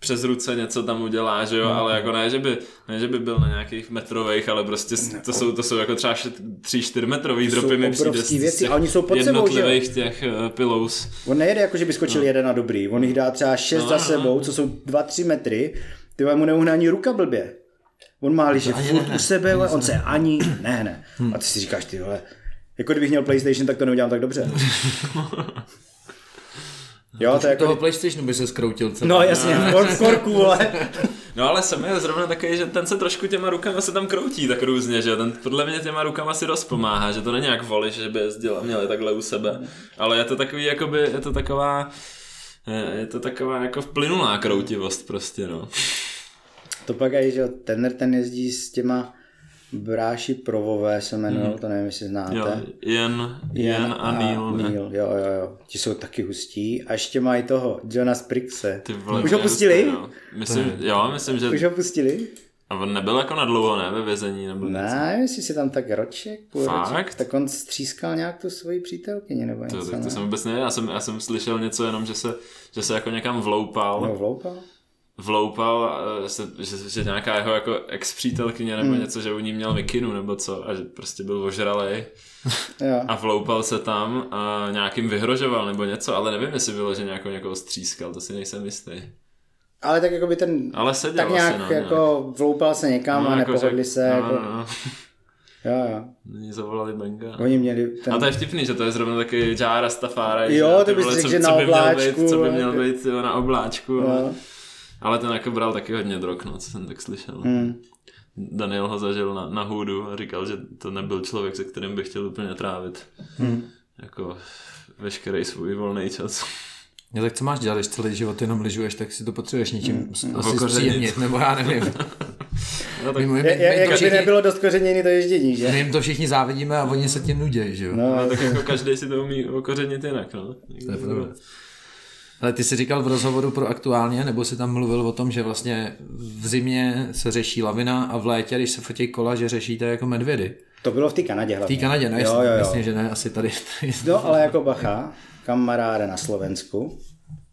přes ruce něco tam udělá, že jo, no. ale jako ne, že by, ne, že by byl na nějakých metrových, ale prostě to jsou, to jsou jako třeba 3-4 metrový dropy mi přijde z, věci, a oni jsou pod jednotlivých sebou, těch uh, pillows. On nejede jako, že by skočil no. jeden na dobrý, on jich dá třeba 6 no, za no, sebou, no. co jsou 2-3 metry, ty mu neuhne ani ruka blbě. On má liže furt ne, u sebe, ne, on se ani nehne. Hmm. A ty si říkáš, ty vole, jako kdybych měl PlayStation, tak to neudělám tak dobře. Jo, to je jako... Toho PlayStationu by se skroutil celý. No jasně, v korku, ale... No ale jsem je zrovna takový, že ten se trošku těma rukama se tam kroutí tak různě, že ten podle mě těma rukama si dost pomáhá, že to není jak voliš, že by jezdil a měli takhle u sebe, ale je to takový, jakoby, je to taková, je to taková jako plynulá kroutivost prostě, no. To pak je, že ten ten jezdí s těma Bráši Provové se jmenují, mm. to nevím, jestli znáte. Jo, Jen, Jen a, a Neil. Neil, jo, jo, jo. Ti jsou taky hustí. A ještě mají toho, Jonas Prixe. Ty vole, Už ho pustili? Hustý, jo. Myslím, jo, myslím, že... Už ho pustili? A on nebyl jako na dlouho, ne, ve vězení? Nebo ne, jestli si tam tak roček, půl Fakt? roček, tak on střískal nějak tu svoji přítelkyni nebo něco. To, tak to jsem vůbec ne, já jsem, já jsem slyšel něco jenom, že se, že se jako někam vloupal. No, vloupal? Vloupal, že, že, že nějaká jeho jako ex-přítelkyně nebo hmm. něco, že u ní měl mikinu nebo co a že prostě byl ožralej a vloupal se tam a nějakým vyhrožoval nebo něco, ale nevím, jestli bylo, že nějakou někoho střískal, to si nejsem jistý. Ale tak jako by ten, ale seděl tak nějak, asi, no, jako nějak. vloupal se někam no, a jako nepohodli řek, se. No, jako... no, no. Jo, jo. Oni zavolali Benga. Oni měli ten... A to je vtipný, že to je zrovna taky Jara Stafára. Jo, to bys řekl, že na obláčku. co by měl být na obláčku. Jo. Ale ten jako bral taky hodně drog, no, co jsem tak slyšel. Hmm. Daniel ho zažil na, na hůdu a říkal, že to nebyl člověk, se kterým by chtěl úplně trávit. Hmm. Jako veškerý svůj volný čas. No tak co máš dělat, když celý život jenom lyžuješ, tak si to potřebuješ něčím hmm. asi zpříjemnit, nebo já nevím. No, tak, My, my, my, my, jak by všichni, nebylo dost kořenění to ježdění, že? my jim to všichni závidíme a oni se tím nudí, že jo? No, no, tak jako každý si to umí okořenit jinak, no. To je pravda. Ale ty jsi říkal v rozhovoru pro aktuálně, nebo jsi tam mluvil o tom, že vlastně v zimě se řeší lavina a v létě, když se fotí kola, že řešíte jako medvědy. to bylo v té Kanadě V hlavně. té Kanadě, ne? Jo, jo, jo. Jasně, že ne, asi tady. No, ale jako bacha, kamaráde na Slovensku,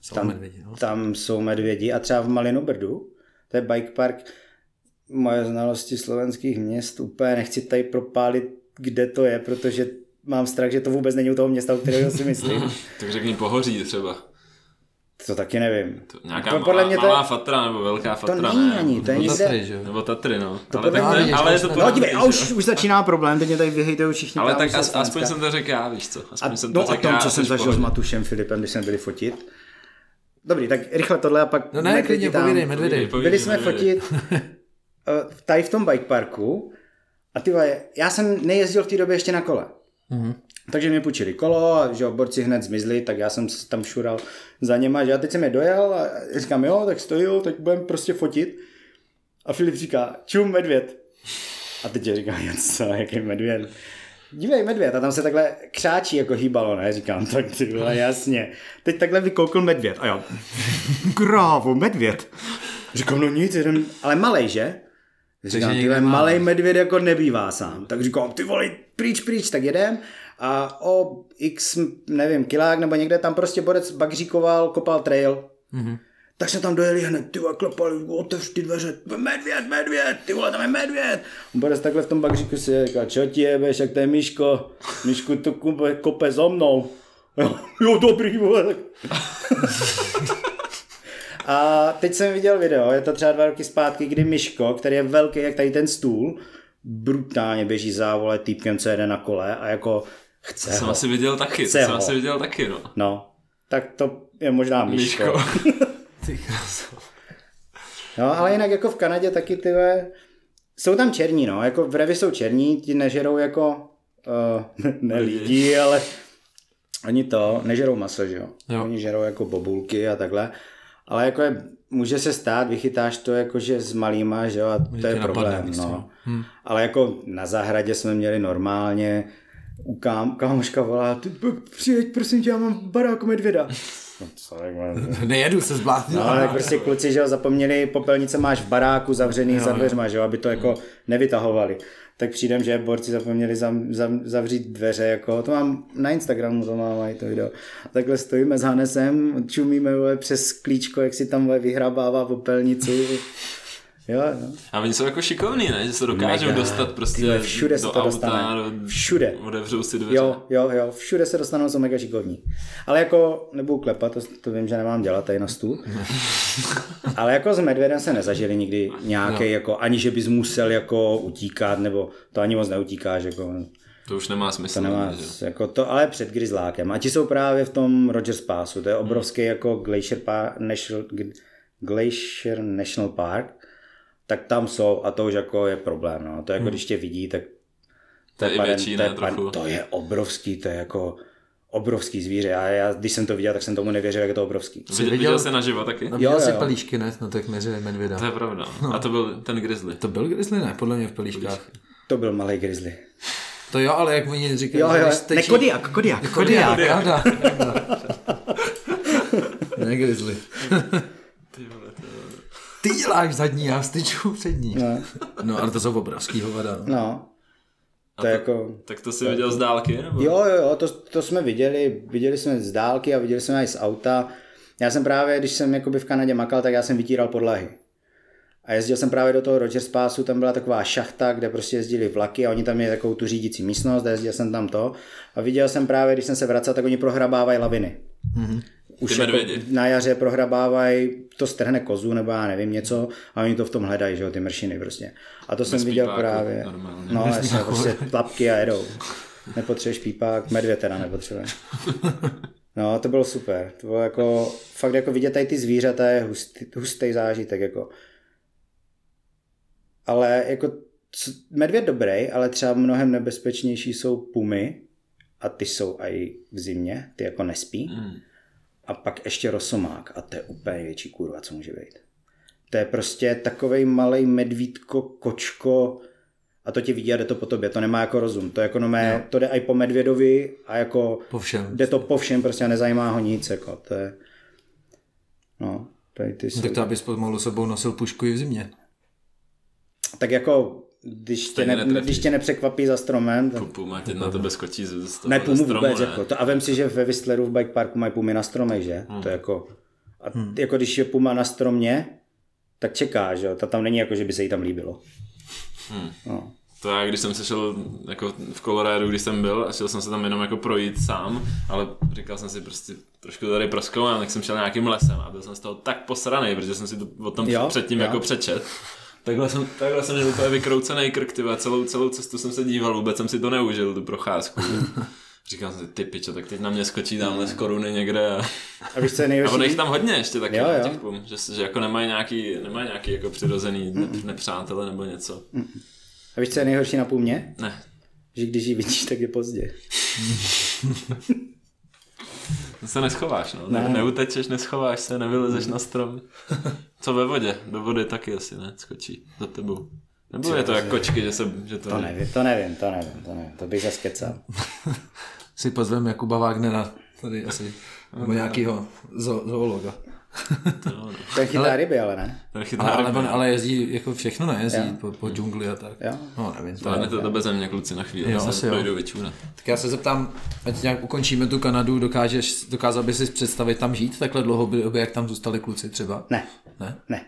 Jsou tam, medvědi, no. tam jsou medvědi a třeba v Malinobrdu, to je bike park, moje znalosti slovenských měst úplně nechci tady propálit, kde to je, protože mám strach, že to vůbec není u toho města, o kterého si myslím. Tak řekni pohoří třeba. To taky nevím. To, nějaká To malá, podle mě to je- malá fatra nebo velká To fatra, není ne? ani, to je No, někde... Tatry, že jo? Nebo Tatry, no. To ale, tak to, mě- je- ale je to No dívej, a už, už začíná problém, teď mě tady vyhejtujou všichni. Ale tak as, aspoň jsem to řekl já, víš co. Aspoň A, jsem to no a řekl tom, já, co jsem zažil s. Matušem Filipem, když jsme byli fotit. Dobrý, tak rychle tohle a pak... No ne, klidně povídej, medvědy. Povídej, Byli jsme fotit uh, tady v tom bike parku a ty vole, já jsem nejezdil v té době ještě na kole. Mhm. Takže mi půjčili kolo a že borci hned zmizli, tak já jsem se tam šural za něma, že já teď jsem je dojel a říkám, jo, tak stojí, tak budeme prostě fotit. A Filip říká, čum, medvěd. A teď je říká, "Jo, co, jaký medvěd? Dívej, medvěd, a tam se takhle křáčí jako hýbalo, ne? Říkám, tak ty vole, jasně. Teď takhle vykoukl medvěd a jo, krávo, medvěd. Říkám, no nic, jeden, ale malej, že? Říkám, ty malej medvěd jako nebývá sám. Tak říkám, ty vole, pryč, pryč, tak jedem. A o x, nevím, kilák nebo někde tam prostě borec bagříkoval, kopal trail. Mhm. Tak jsme tam dojeli hned, ty vole, klepali, otevř ty dveře, medvěd, medvěd, ty vole, tam je medvěd. Borec takhle v tom bagříku si říká, čo ti jebeš, jak to je Miško, Mišku to kope, kope za mnou. Jo, jo dobrý, vole. A teď jsem viděl video, je to třeba dva roky zpátky, kdy Miško, který je velký jak tady ten stůl, brutálně běží za vole týpkem, co jede na kole a jako chce To jsem ho. asi viděl taky, to Chce jsem ho. asi viděl taky, no. No, tak to je možná Miško. Miško. Ty. No, ale jinak jako v Kanadě taky ty ve... Jsou tam černí, no, jako v Revi jsou černí, ti nežerou jako, uh, ne lidi, ale oni to, nežerou maso, že jo? Jo. Oni žerou jako bobulky a takhle, ale jako je, může se stát, vychytáš to jakože s malýma, že jo, a to je problém, místo. No. Ale jako na zahradě jsme měli normálně, u kam, kámoška volá, přijeď, prosím tě, já mám v baráku medvěda. No, co, Nejedu se zbláznil. No, ale prostě kluci, že jo, zapomněli, popelnice máš v baráku zavřený jo, za dveřma, že jo, aby to jako nevytahovali. Tak přijdem, že borci zapomněli zam, zam, zavřít dveře, jako, to mám na Instagramu, to mám i to video. A takhle stojíme s Hanesem, čumíme vole, přes klíčko, jak si tam vole, vyhrabává popelnicu. Jo, no. A oni jsou jako šikovní, ne? Že se dokážou Mega. dostat prostě Tyhle, všude se do to auta, dostane. do, Všude. Otevřou si dveře. Jo, jo, jo, všude se dostanou, jsou mega šikovní. Ale jako, nebudu klepat, to, to vím, že nemám dělat tady na stůl. Ale jako s medvědem se nezažili nikdy nějaký, no. jako, ani že bys musel jako utíkat, nebo to ani moc neutíkáš, jako, To už nemá smysl. to nemá, ne, že? jako to, ale před grizzlákem. A ti jsou právě v tom Rogers Passu, to je obrovský jako Glacier, Park, National, Glacier National Park, tak tam jsou a to už jako je problém, no. To je jako, když tě vidí, tak To je i Paden- větší, to, je, trochu. to je obrovský, to je jako obrovský zvíře. A já, když jsem to viděl, tak jsem tomu nevěřil, jak je to obrovský. Viděl, viděl- viděl jsi naživo taky? No, viděl Jo, jsi jo. pelíšky, ne? No tak mezi medvěda. To je pravda. A to byl ten grizzly. To byl grizzly, ne? Podle mě v pelíškách. To byl malý grizzly. To jo, ale jak oni říkají, Jo, jo, když ne, stečí- Kodiak, Kodiak. Kodiak, pravda. ne grizzly. Ty vole. Ty děláš zadní, já styču přední. No, No, ale to jsou obrovský hovada. No. no. To je jako... Tak to jsi viděl z dálky? Nebo? Jo, jo, jo, to, to jsme viděli, viděli jsme z dálky a viděli jsme i z auta. Já jsem právě, když jsem jakoby v Kanadě makal, tak já jsem vytíral podlahy. A jezdil jsem právě do toho Rogers Passu, tam byla taková šachta, kde prostě jezdili vlaky a oni tam měli takovou tu řídící místnost a jezdil jsem tam to. A viděl jsem právě, když jsem se vracel, tak oni prohrabávají laviny. Mm-hmm. Už Ty jako medvědi. na jaře prohrabávají, to strhne kozu nebo já nevím něco a oni to v tom hledají, že jo, ty mršiny prostě. A to jsem viděl pípáku, právě. normálně. No, jasně, prostě tlapky a jedou. Nepotřebuješ pípák, medvěd teda nepotřebuje. No, to bylo super. To bylo jako, fakt jako vidět tady ty zvířata je hustý, hustý zážitek, jako. Ale jako, medvěd dobrý, ale třeba mnohem nebezpečnější jsou pumy a ty jsou i v zimě, ty jako nespí. Mm. A pak ještě rosomák a to je úplně větší kurva, co může být. To je prostě takovej malej medvídko, kočko a to ti vidí a jde to po tobě, to nemá jako rozum. To, jako no mé, to jde i po medvědovi a jako Po všem. jde to po všem, prostě a nezajímá ho nic. Jako, to je, no, tady ty No, jsou, tak to abys pomalu sebou nosil pušku i v zimě. tak jako když tě, ne, když tě nepřekvapí za stromem, tak Puma tě na tebe skočí z, z toho ne, pumu stromu, vůbec. ne? Jako, to, a vem si, že ve Whistleru v bike parku mají pumy na stromech, že? Hmm. To jako, a jako když je puma na stromě, tak čeká, že jo? To tam není jako, že by se jí tam líbilo. Hmm. No. To já, když jsem se šel jako v Coloradu, když jsem byl a šel jsem se tam jenom jako projít sám, ale říkal jsem si prostě trošku tady proskoumám, tak jsem šel nějakým lesem a byl jsem z toho tak posraný, protože jsem si to o tom Jo, předtím jo. jako přečet. Takhle jsem, takhle jsem měl úplně vykroucený krk, tyhle, celou, celou cestu jsem se díval, vůbec jsem si to neužil, tu procházku. Říkal jsem si, ty piče, tak teď na mě skočí tamhle z koruny někde a, A víš, co je a nejhorší? ono jich tam hodně ještě taky, Jo, jo, jo. těch pum, že, že jako nemají nějaký, nemají nějaký jako přirozený ne, nepřátele nebo něco. A víš, co je nejhorší na pumě? Ne, Že když ji vidíš, tak je pozdě. To se neschováš, no. Ne. Ne. Neutečeš, neschováš se, nevylezeš na strom. Co ve vodě? Do vody taky asi, ne? Skočí za tebou. Nebo je to jak kočky, že, se, že to... To nevím, to nevím, to nevím, to nevím. To bych zase kecal. Si pozvem Jakuba Wagnera, tady asi, nebo nějakýho zo- zoologa. To, no. Ten chytá ryby, ale ne? Ten chytá Ale, ale, ryby, no. ale jezdí jako všechno, ne? Jezdí Jo. po, po džungli a tak. Jo. No, nevím. To Zvládnete to bez mě, kluci, na chvíli. Jo, asi se jo. Tak já se zeptám, ať nějak ukončíme tu Kanadu, dokážeš, dokázal bys si představit tam žít takhle dlouho, jak tam zůstali kluci třeba? Ne, Ne? ne.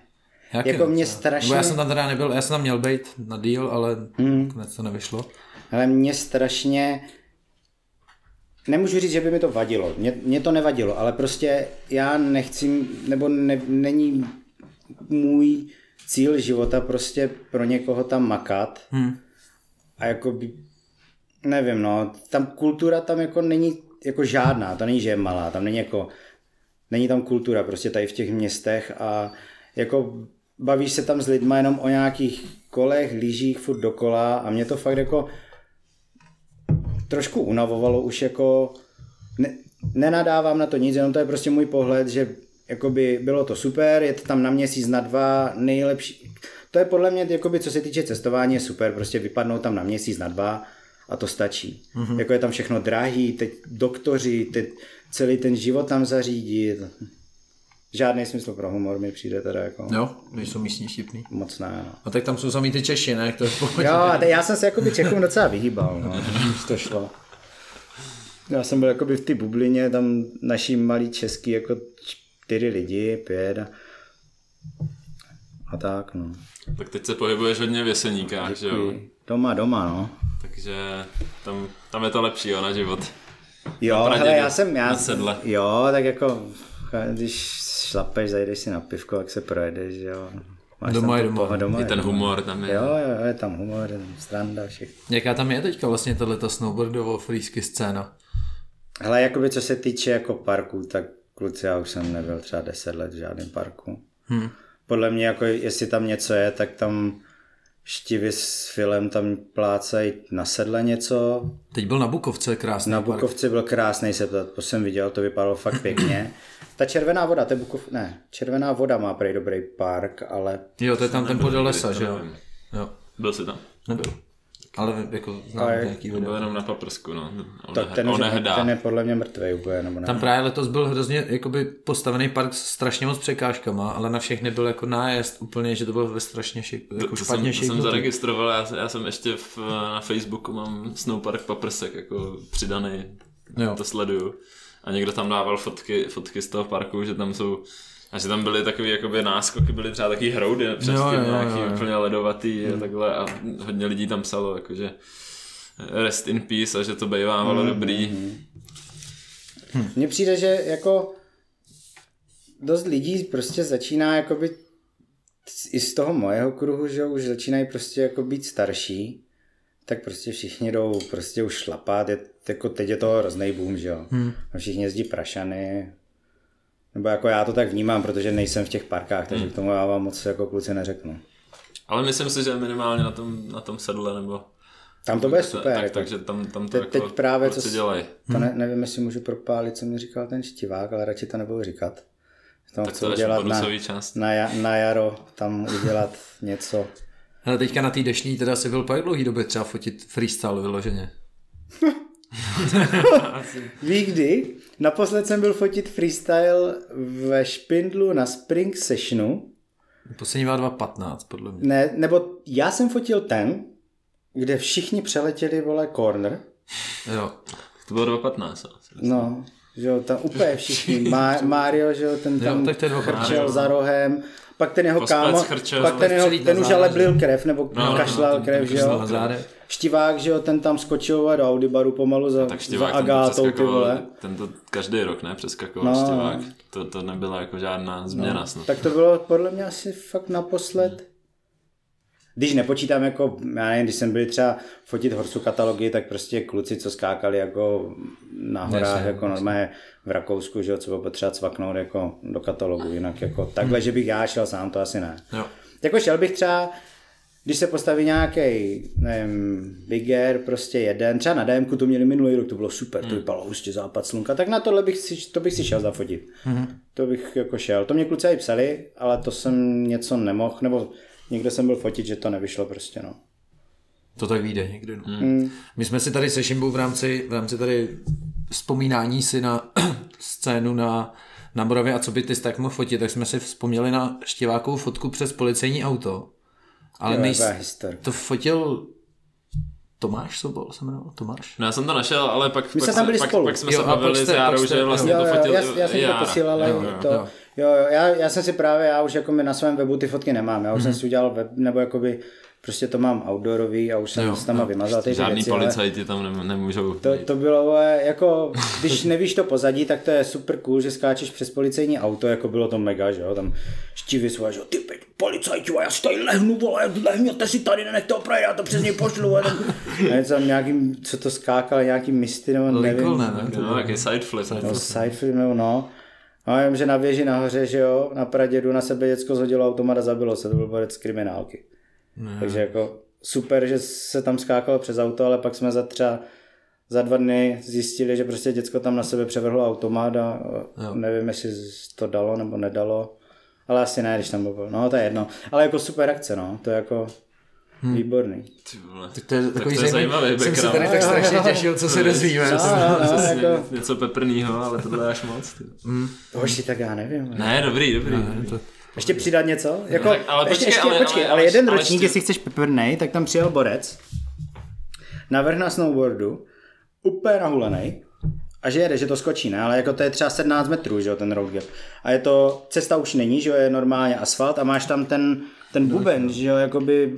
Jak Jako je, mě třeba? strašně- Nebo já jsem tam teda nebyl, já jsem tam měl být na deal, ale hmm. konec to nevyšlo. Ale mě strašně... Nemůžu říct, že by mi to vadilo. Mě, mě to nevadilo, ale prostě já nechci, nebo ne, není můj cíl života prostě pro někoho tam makat. Hmm. A jako by, nevím, no, tam kultura tam jako není jako žádná, to není, že je malá, tam není jako, není tam kultura prostě tady v těch městech a jako bavíš se tam s lidma jenom o nějakých kolech, lyžích furt dokola a mě to fakt jako trošku unavovalo už jako, ne, nenadávám na to nic, jenom to je prostě můj pohled, že jakoby bylo to super, je to tam na měsíc, na dva, nejlepší. To je podle mě, jakoby, co se týče cestování, je super, prostě vypadnout tam na měsíc, na dva a to stačí. Mm-hmm. Jako je tam všechno drahý, teď doktoři, teď celý ten život tam zařídit. Žádný smysl pro humor mi přijde teda jako Jo, když jsou místní vtipný. moc ne. No. A tak tam jsou samý ty Češi, ne? To je. Jo, a te- já jsem se jakoby Čechům docela vyhýbal, no, když to šlo. Já jsem byl jakoby v té bublině, tam naší malý český jako čtyři lidi, pět a, a tak, no. Tak teď se pohybuješ hodně v Jeseníkách, že jo? Doma, doma, no. Takže tam, tam je to lepší, jo, na život. Jo, hele, já jsem, já, na sedle. jo, tak jako, když šlapeš, zajdeš si na pivko, tak se projedeš, že jo. Máš Doma je doma. doma I je ten humor tam je. Jo, jo, je tam humor, je tam stranda, všechno. Jaká tam je teďka vlastně tato snowboardovo freesky scéna? Hele, jakoby co se týče jako parku, tak kluci, já už jsem nebyl třeba 10 let v žádném parku. Hmm. Podle mě, jako jestli tam něco je, tak tam štivy s filem tam plácají na sedle něco. Teď byl na Bukovce krásný Na park. Bukovci byl krásný se to, to jsem viděl, to vypadalo fakt pěkně. Ta červená voda, to je Bukov, ne, červená voda má prej dobrý park, ale Jo, to je tam ten podél lesa, že jo? Jo, Byl jsi tam? nebyl. Ale jako znám Ale- nějaký Byl video. jenom na paprsku, no. to, One, ten, onehdá. ten je podle mě mrtvý úplně, nebo ne. Tam právě letos byl hrozně jakoby postavený park s strašně moc překážkama, ale na všechny byl jako nájezd úplně, že to bylo ve strašně šik, jako to, jsem, špatně to jsem zaregistroval, já, já jsem ještě v, na Facebooku mám Snowpark Paprsek jako přidaný, Jo. to sleduju. A někdo tam dával fotky, fotky z toho parku, že tam jsou a že tam byly takový jakoby náskoky, byly třeba taky hroudy přes Jo, tím jo, nějaký jo, jo. úplně ledovatý a takhle a hodně lidí tam psalo, jakože rest in peace a že to bývávalo dobrý. Mně přijde, že jako dost lidí prostě začíná jakoby i z toho mojeho kruhu, že už začínají prostě jako být starší, tak prostě všichni jdou prostě už šlapat, je, jako teď je to hrozný boom, že jo. Hmm. A všichni jezdí prašany, nebo jako já to tak vnímám, protože nejsem v těch parkách, takže Hmm. k tomu já vám moc jako kluci neřeknu. Ale myslím si, že minimálně na tom, na tom sedle nebo Tam to bude super. tak, jako. takže tam, tam to Teď- jako teď právě, co dělají. To ne, nevím, jestli můžu propálit, co mi říkal ten štivák, ale radši to nebudu říkat. Tam Tak chci to udělat na, část. na, ja- na jaro, tam udělat něco. Ale teďka na té dešní teda si byl po jak dlouhý době třeba fotit freestyle vyloženě. Ví kdy? Naposled jsem byl fotit freestyle ve Špindlu na Spring Sessionu. Poslední byla 2.15 podle mě. Ne, nebo já jsem fotil ten, kde všichni přeletěli, vole, corner. Jo. To bylo 2.15. asi. No, že jo, tam úplně všichni. Má, Mario, že jo, ten tam Jo, tak dvakrát. chrčel Mario. za rohem. Pak ten jeho kámo, chrčel, pak ten, jeho, ten už ale blil krev, nebo No, no, kašlal ten- krev, že jo. Štivák, že jo, ten tam skočil do Audibaru pomalu za, Tak za štěvák, ten to Agátou, ty vole. ten to každý rok, ne, přeskakoval No. no. štěvák. To, to nebyla jako žádná změna no. snad. Tak to bylo podle mě asi fakt naposled. Když nepočítám jako, já nevím, když jsem byl třeba fotit Horsu katalogy, tak prostě kluci, co skákali jako na horách, Jasně, jako normálně v Rakousku, že jo, co bylo potřeba cvaknout jako do katalogu, jinak jako takhle, že bych já šel sám, to asi ne. Jo. Jako šel bych třeba, když se postaví nějaký, nevím, Big Air, prostě jeden, třeba na DMku to měli minulý rok, to bylo super, to vypadalo hustě západ slunka, tak na tohle bych si, to bych si šel zafotit. Mm-hmm. To bych jako šel. To mě kluci i psali, ale to jsem něco nemohl, nebo někde jsem byl fotit, že to nevyšlo prostě, no. To tak vyjde někdy. No. Hmm. My jsme si tady se Šimbou v rámci, v rámci tady vzpomínání si na scénu na, na Moravě a co by ty tak mohl fotit, tak jsme si vzpomněli na štěvákovou fotku přes policejní auto. Ale Jo, nejs... to fotil Tomáš Sobol, se jmenoval Tomáš? No já jsem to našel, ale pak, My pak, jsme tam byli pak, spolu. pak jsme Jo, se bavili jste- s Járou, že vlastně Jo, to fotil já, já jsem ti to posílal, ale Jo, jo. to, jo, jo, já, já jsem si právě, já už jako na svém webu ty fotky nemám, já už jsem si udělal web, nebo jakoby prostě to mám outdoorový a už jsem Jo, s tam vymazal ty Žádný věci, ale- policajti tam nem- nemůžou To, to bylo, jako, když nevíš to pozadí, tak to je super cool, že skáčeš přes policejní auto, jako bylo to mega, že jo, tam štivy svoje, že jo, ty policajti, a já si tady lehnu, vole, lehněte si tady, nenechte ho projít, já to přes něj pošlu, a tam, a tam nějaký, co to skákal, nějaký misty, nebo nevím, Lincoln, ne? ne? To No, bylo- jaký side flip. no, side flip, nebo no, a já vím, že na věži nahoře, že jo, na Pradědu na sebe děcko zhodilo automat a zabilo se, to byl borec kriminálky. Takže jako super, že se tam skákalo přes auto, ale pak jsme za třeba za dva dny zjistili, že prostě děcko tam na sebe převrhlo automat a jo. nevím, jestli to dalo nebo nedalo. Ale asi ne, když tam byl. No, to je jedno. Ale jako super akce, no. To je jako hmm. výborný. Ty vole. Tak to je takový to je zajímavý. zajímavý Jsem se tady tak strašně těšil, co se dozvíme. No, no, no, jako, Něco peprnýho, ale tohle je až moc. ty. hoši, tak já nevím. Ne, dobrý, dobrý. To, Ještě přidat něco? Jako, tak, ale ještě, počkej, ještě, ale- počkej, ale- ale, jeden ale ročník, ještě- jestli chceš peprnej, tak tam přijel borec, navrh na snowboardu, úplně nahulený, a že jede, že to skočí, ne? Ale jako to je třeba 17 metrů, že jo, ten road gap. A je to, cesta už není, že jo, je normálně asfalt a máš tam ten, ten buben, že jo, jakoby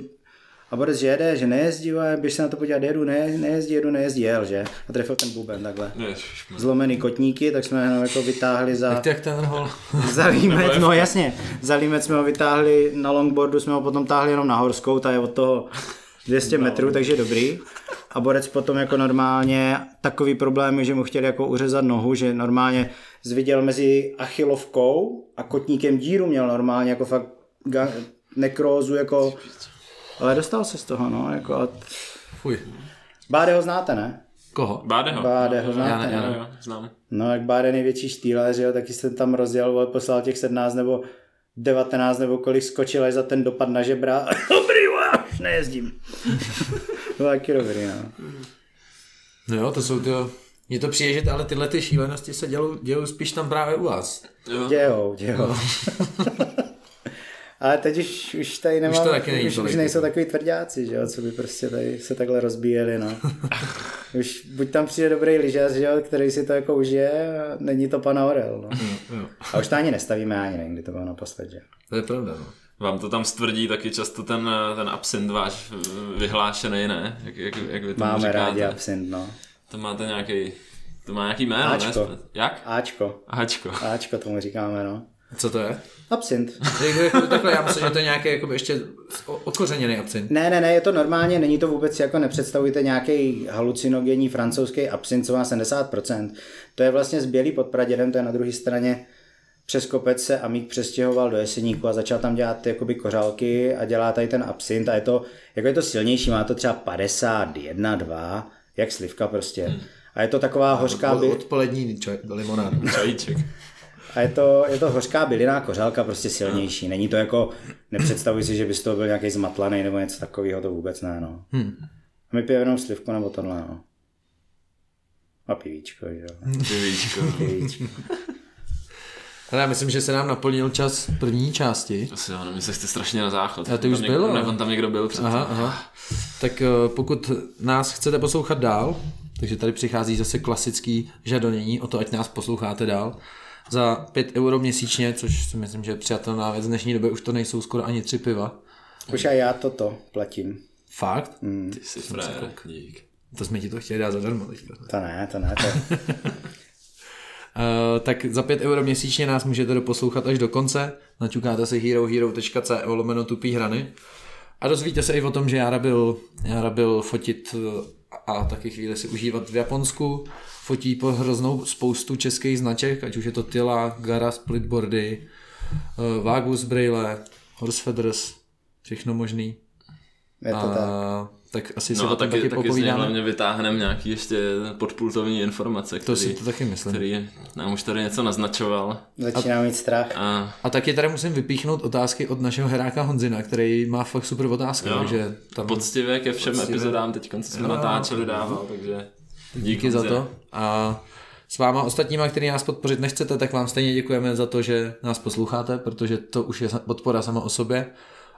a borec, že jede, že nejezdí, ale běž se na to podívat, jedu, ne, nejezdí, jedu, nejezdí, jel, že? A trefil ten buben takhle. Zlomený kotníky, tak jsme ho jako vytáhli za... jak ten hol? Za límec, no jasně. Za límec jsme ho vytáhli na longboardu, jsme ho potom táhli jenom na horskou, ta je od toho 200 metrů, takže dobrý. A borec potom jako normálně takový problémy, že mu chtěli jako uřezat nohu, že normálně zviděl mezi achilovkou a kotníkem díru měl normálně jako fakt nekrózu jako... Ale dostal se z toho, no, jako a... Fuj. Báde ho znáte, ne? Koho? Bádeho. Báde ho Jo, znáte, jo, ne? jo, jo, znám. No, jak Báde největší štýler, že jo, taky jsem tam rozjel, vole, poslal těch 17 nebo 19 nebo kolik skočil až za ten dopad na žebra. Dobrý, vole, už nejezdím. to bylo taky dobrý, no. No jo, to jsou ty... Mně to přijde, že ale tyhle ty šílenosti se dělou, dělou spíš tam právě u vás. Jo. Dějou, dějou. Ale teď už, už tady nemám, to taky není už, už nejsou jako. takový tvrdáci, že jo, co by prostě tady se takhle rozbíjeli, no. už buď tam přijde dobrý lyžař, že jo, který si to jako užije, a není to pan Orel, no. Jo. A už to ani nestavíme, ani nevím, kdy to bylo naposled, že? To je pravda, no. Vám to tam stvrdí taky často ten, ten absint váš vyhlášený, ne? Jak, jak, jak vy tomu Máme říkáte? rádi absint, no. To máte nějaký, to má nějaký jméno, Áčko. ne? Jak? Ačko. Ačko. Ačko tomu říkáme, no. Co to je? Absint. Jako, jako, takhle, já myslím, že to je nějaký jako ještě okořeněný absint. Ne, ne, ne, je to normálně, není to vůbec jako nepředstavujte nějaký halucinogenní francouzský absint, co má 70%. To je vlastně z Bělý pod Pradědem, to je na druhé straně přes kopec se Amík přestěhoval do Jeseníku a začal tam dělat jakoby kořálky a dělá tady ten absint a je to, jako je to silnější, má to třeba 51, 2, jak slivka prostě. A je to taková hořká, by, Odpolední čaj, limonáda. Čajíček. A je to, je to hořká byliná kořálka, prostě silnější. Není to jako, nepředstavuji si, že bys to byl nějaký zmatlaný nebo něco takového, to vůbec ne, no. Hmm. A my pijeme jenom slivku nebo tohle, no. A pivíčko, jo. Pivíčko. Pivíčko. Ale já myslím, že se nám naplnil čas první části. Asi jo, no, my se chce strašně na záchod. A ty už byl, Někdo, ne, on tam někdo byl předtím. Aha, aha. Tak eh, pokud nás chcete poslouchat dál, takže tady přichází zase klasický žadonění o to, ať nás posloucháte dál. Za 5 euro měsíčně, což si myslím, že je přijatelná věc. V dnešní době už to nejsou skoro ani tři piva. Už a já toto platím. Fakt? Ty jsi frajer, dík. To jsme ti to chtěli dát zadarmo teďka. To ne, to ne, to Uh, tak za 5 euro měsíčně nás můžete doposlouchat až do konce. Naťukáte si herohero.co lomeno tupý hrany. A dozvíte se i o tom, že Jara byl, Jara byl fotit eh, a taky chvíli si užívat v Japonsku. Fotí po hroznou spoustu českých značek, ať už je to Tila, Gara, Splitboardy, uh, Vagus Braille, Horse Feathers, všechno možný. je to tak. A, tak asi si No o a taky, taky, taky z něj popovídáme. hlavně vytáhneme nějaký ještě podpultovní informace, To který, si to taky myslím. který nám už tady něco naznačoval. Začíná mít strach. A A taky tady musím vypíchnout otázky od našeho heráka Honzina, který má fakt super otázky, Jo. takže tam poctivě ke všem Poctivě. epizodám teď, co jsme Jo. natáčeli dával, takže díky za to. A s váma ostatníma, který nás podpořit nechcete, tak vám stejně děkujeme za to, že nás posloucháte, protože to už je podpora sama o sobě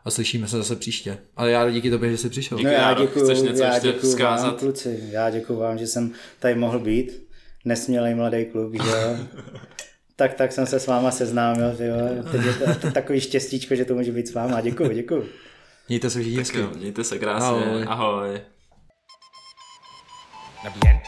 a slyšíme se zase příště. Ale já díky tobě, že jsi přišel. Díky. No já Járo, děkuju, chceš něco já ještě děkuju vám, kluci. Já děkuju vám, že jsem tady mohl být. Nesmělej mladý kluk, že jo. tak, tak jsem se s váma seznámil, že jo. Teď je to, to takový štěstíčko, že to může být s váma. Děkuju, děkuju. Mějte se všichni mějte se krásně. Ahoj. Ahoj. Na bien.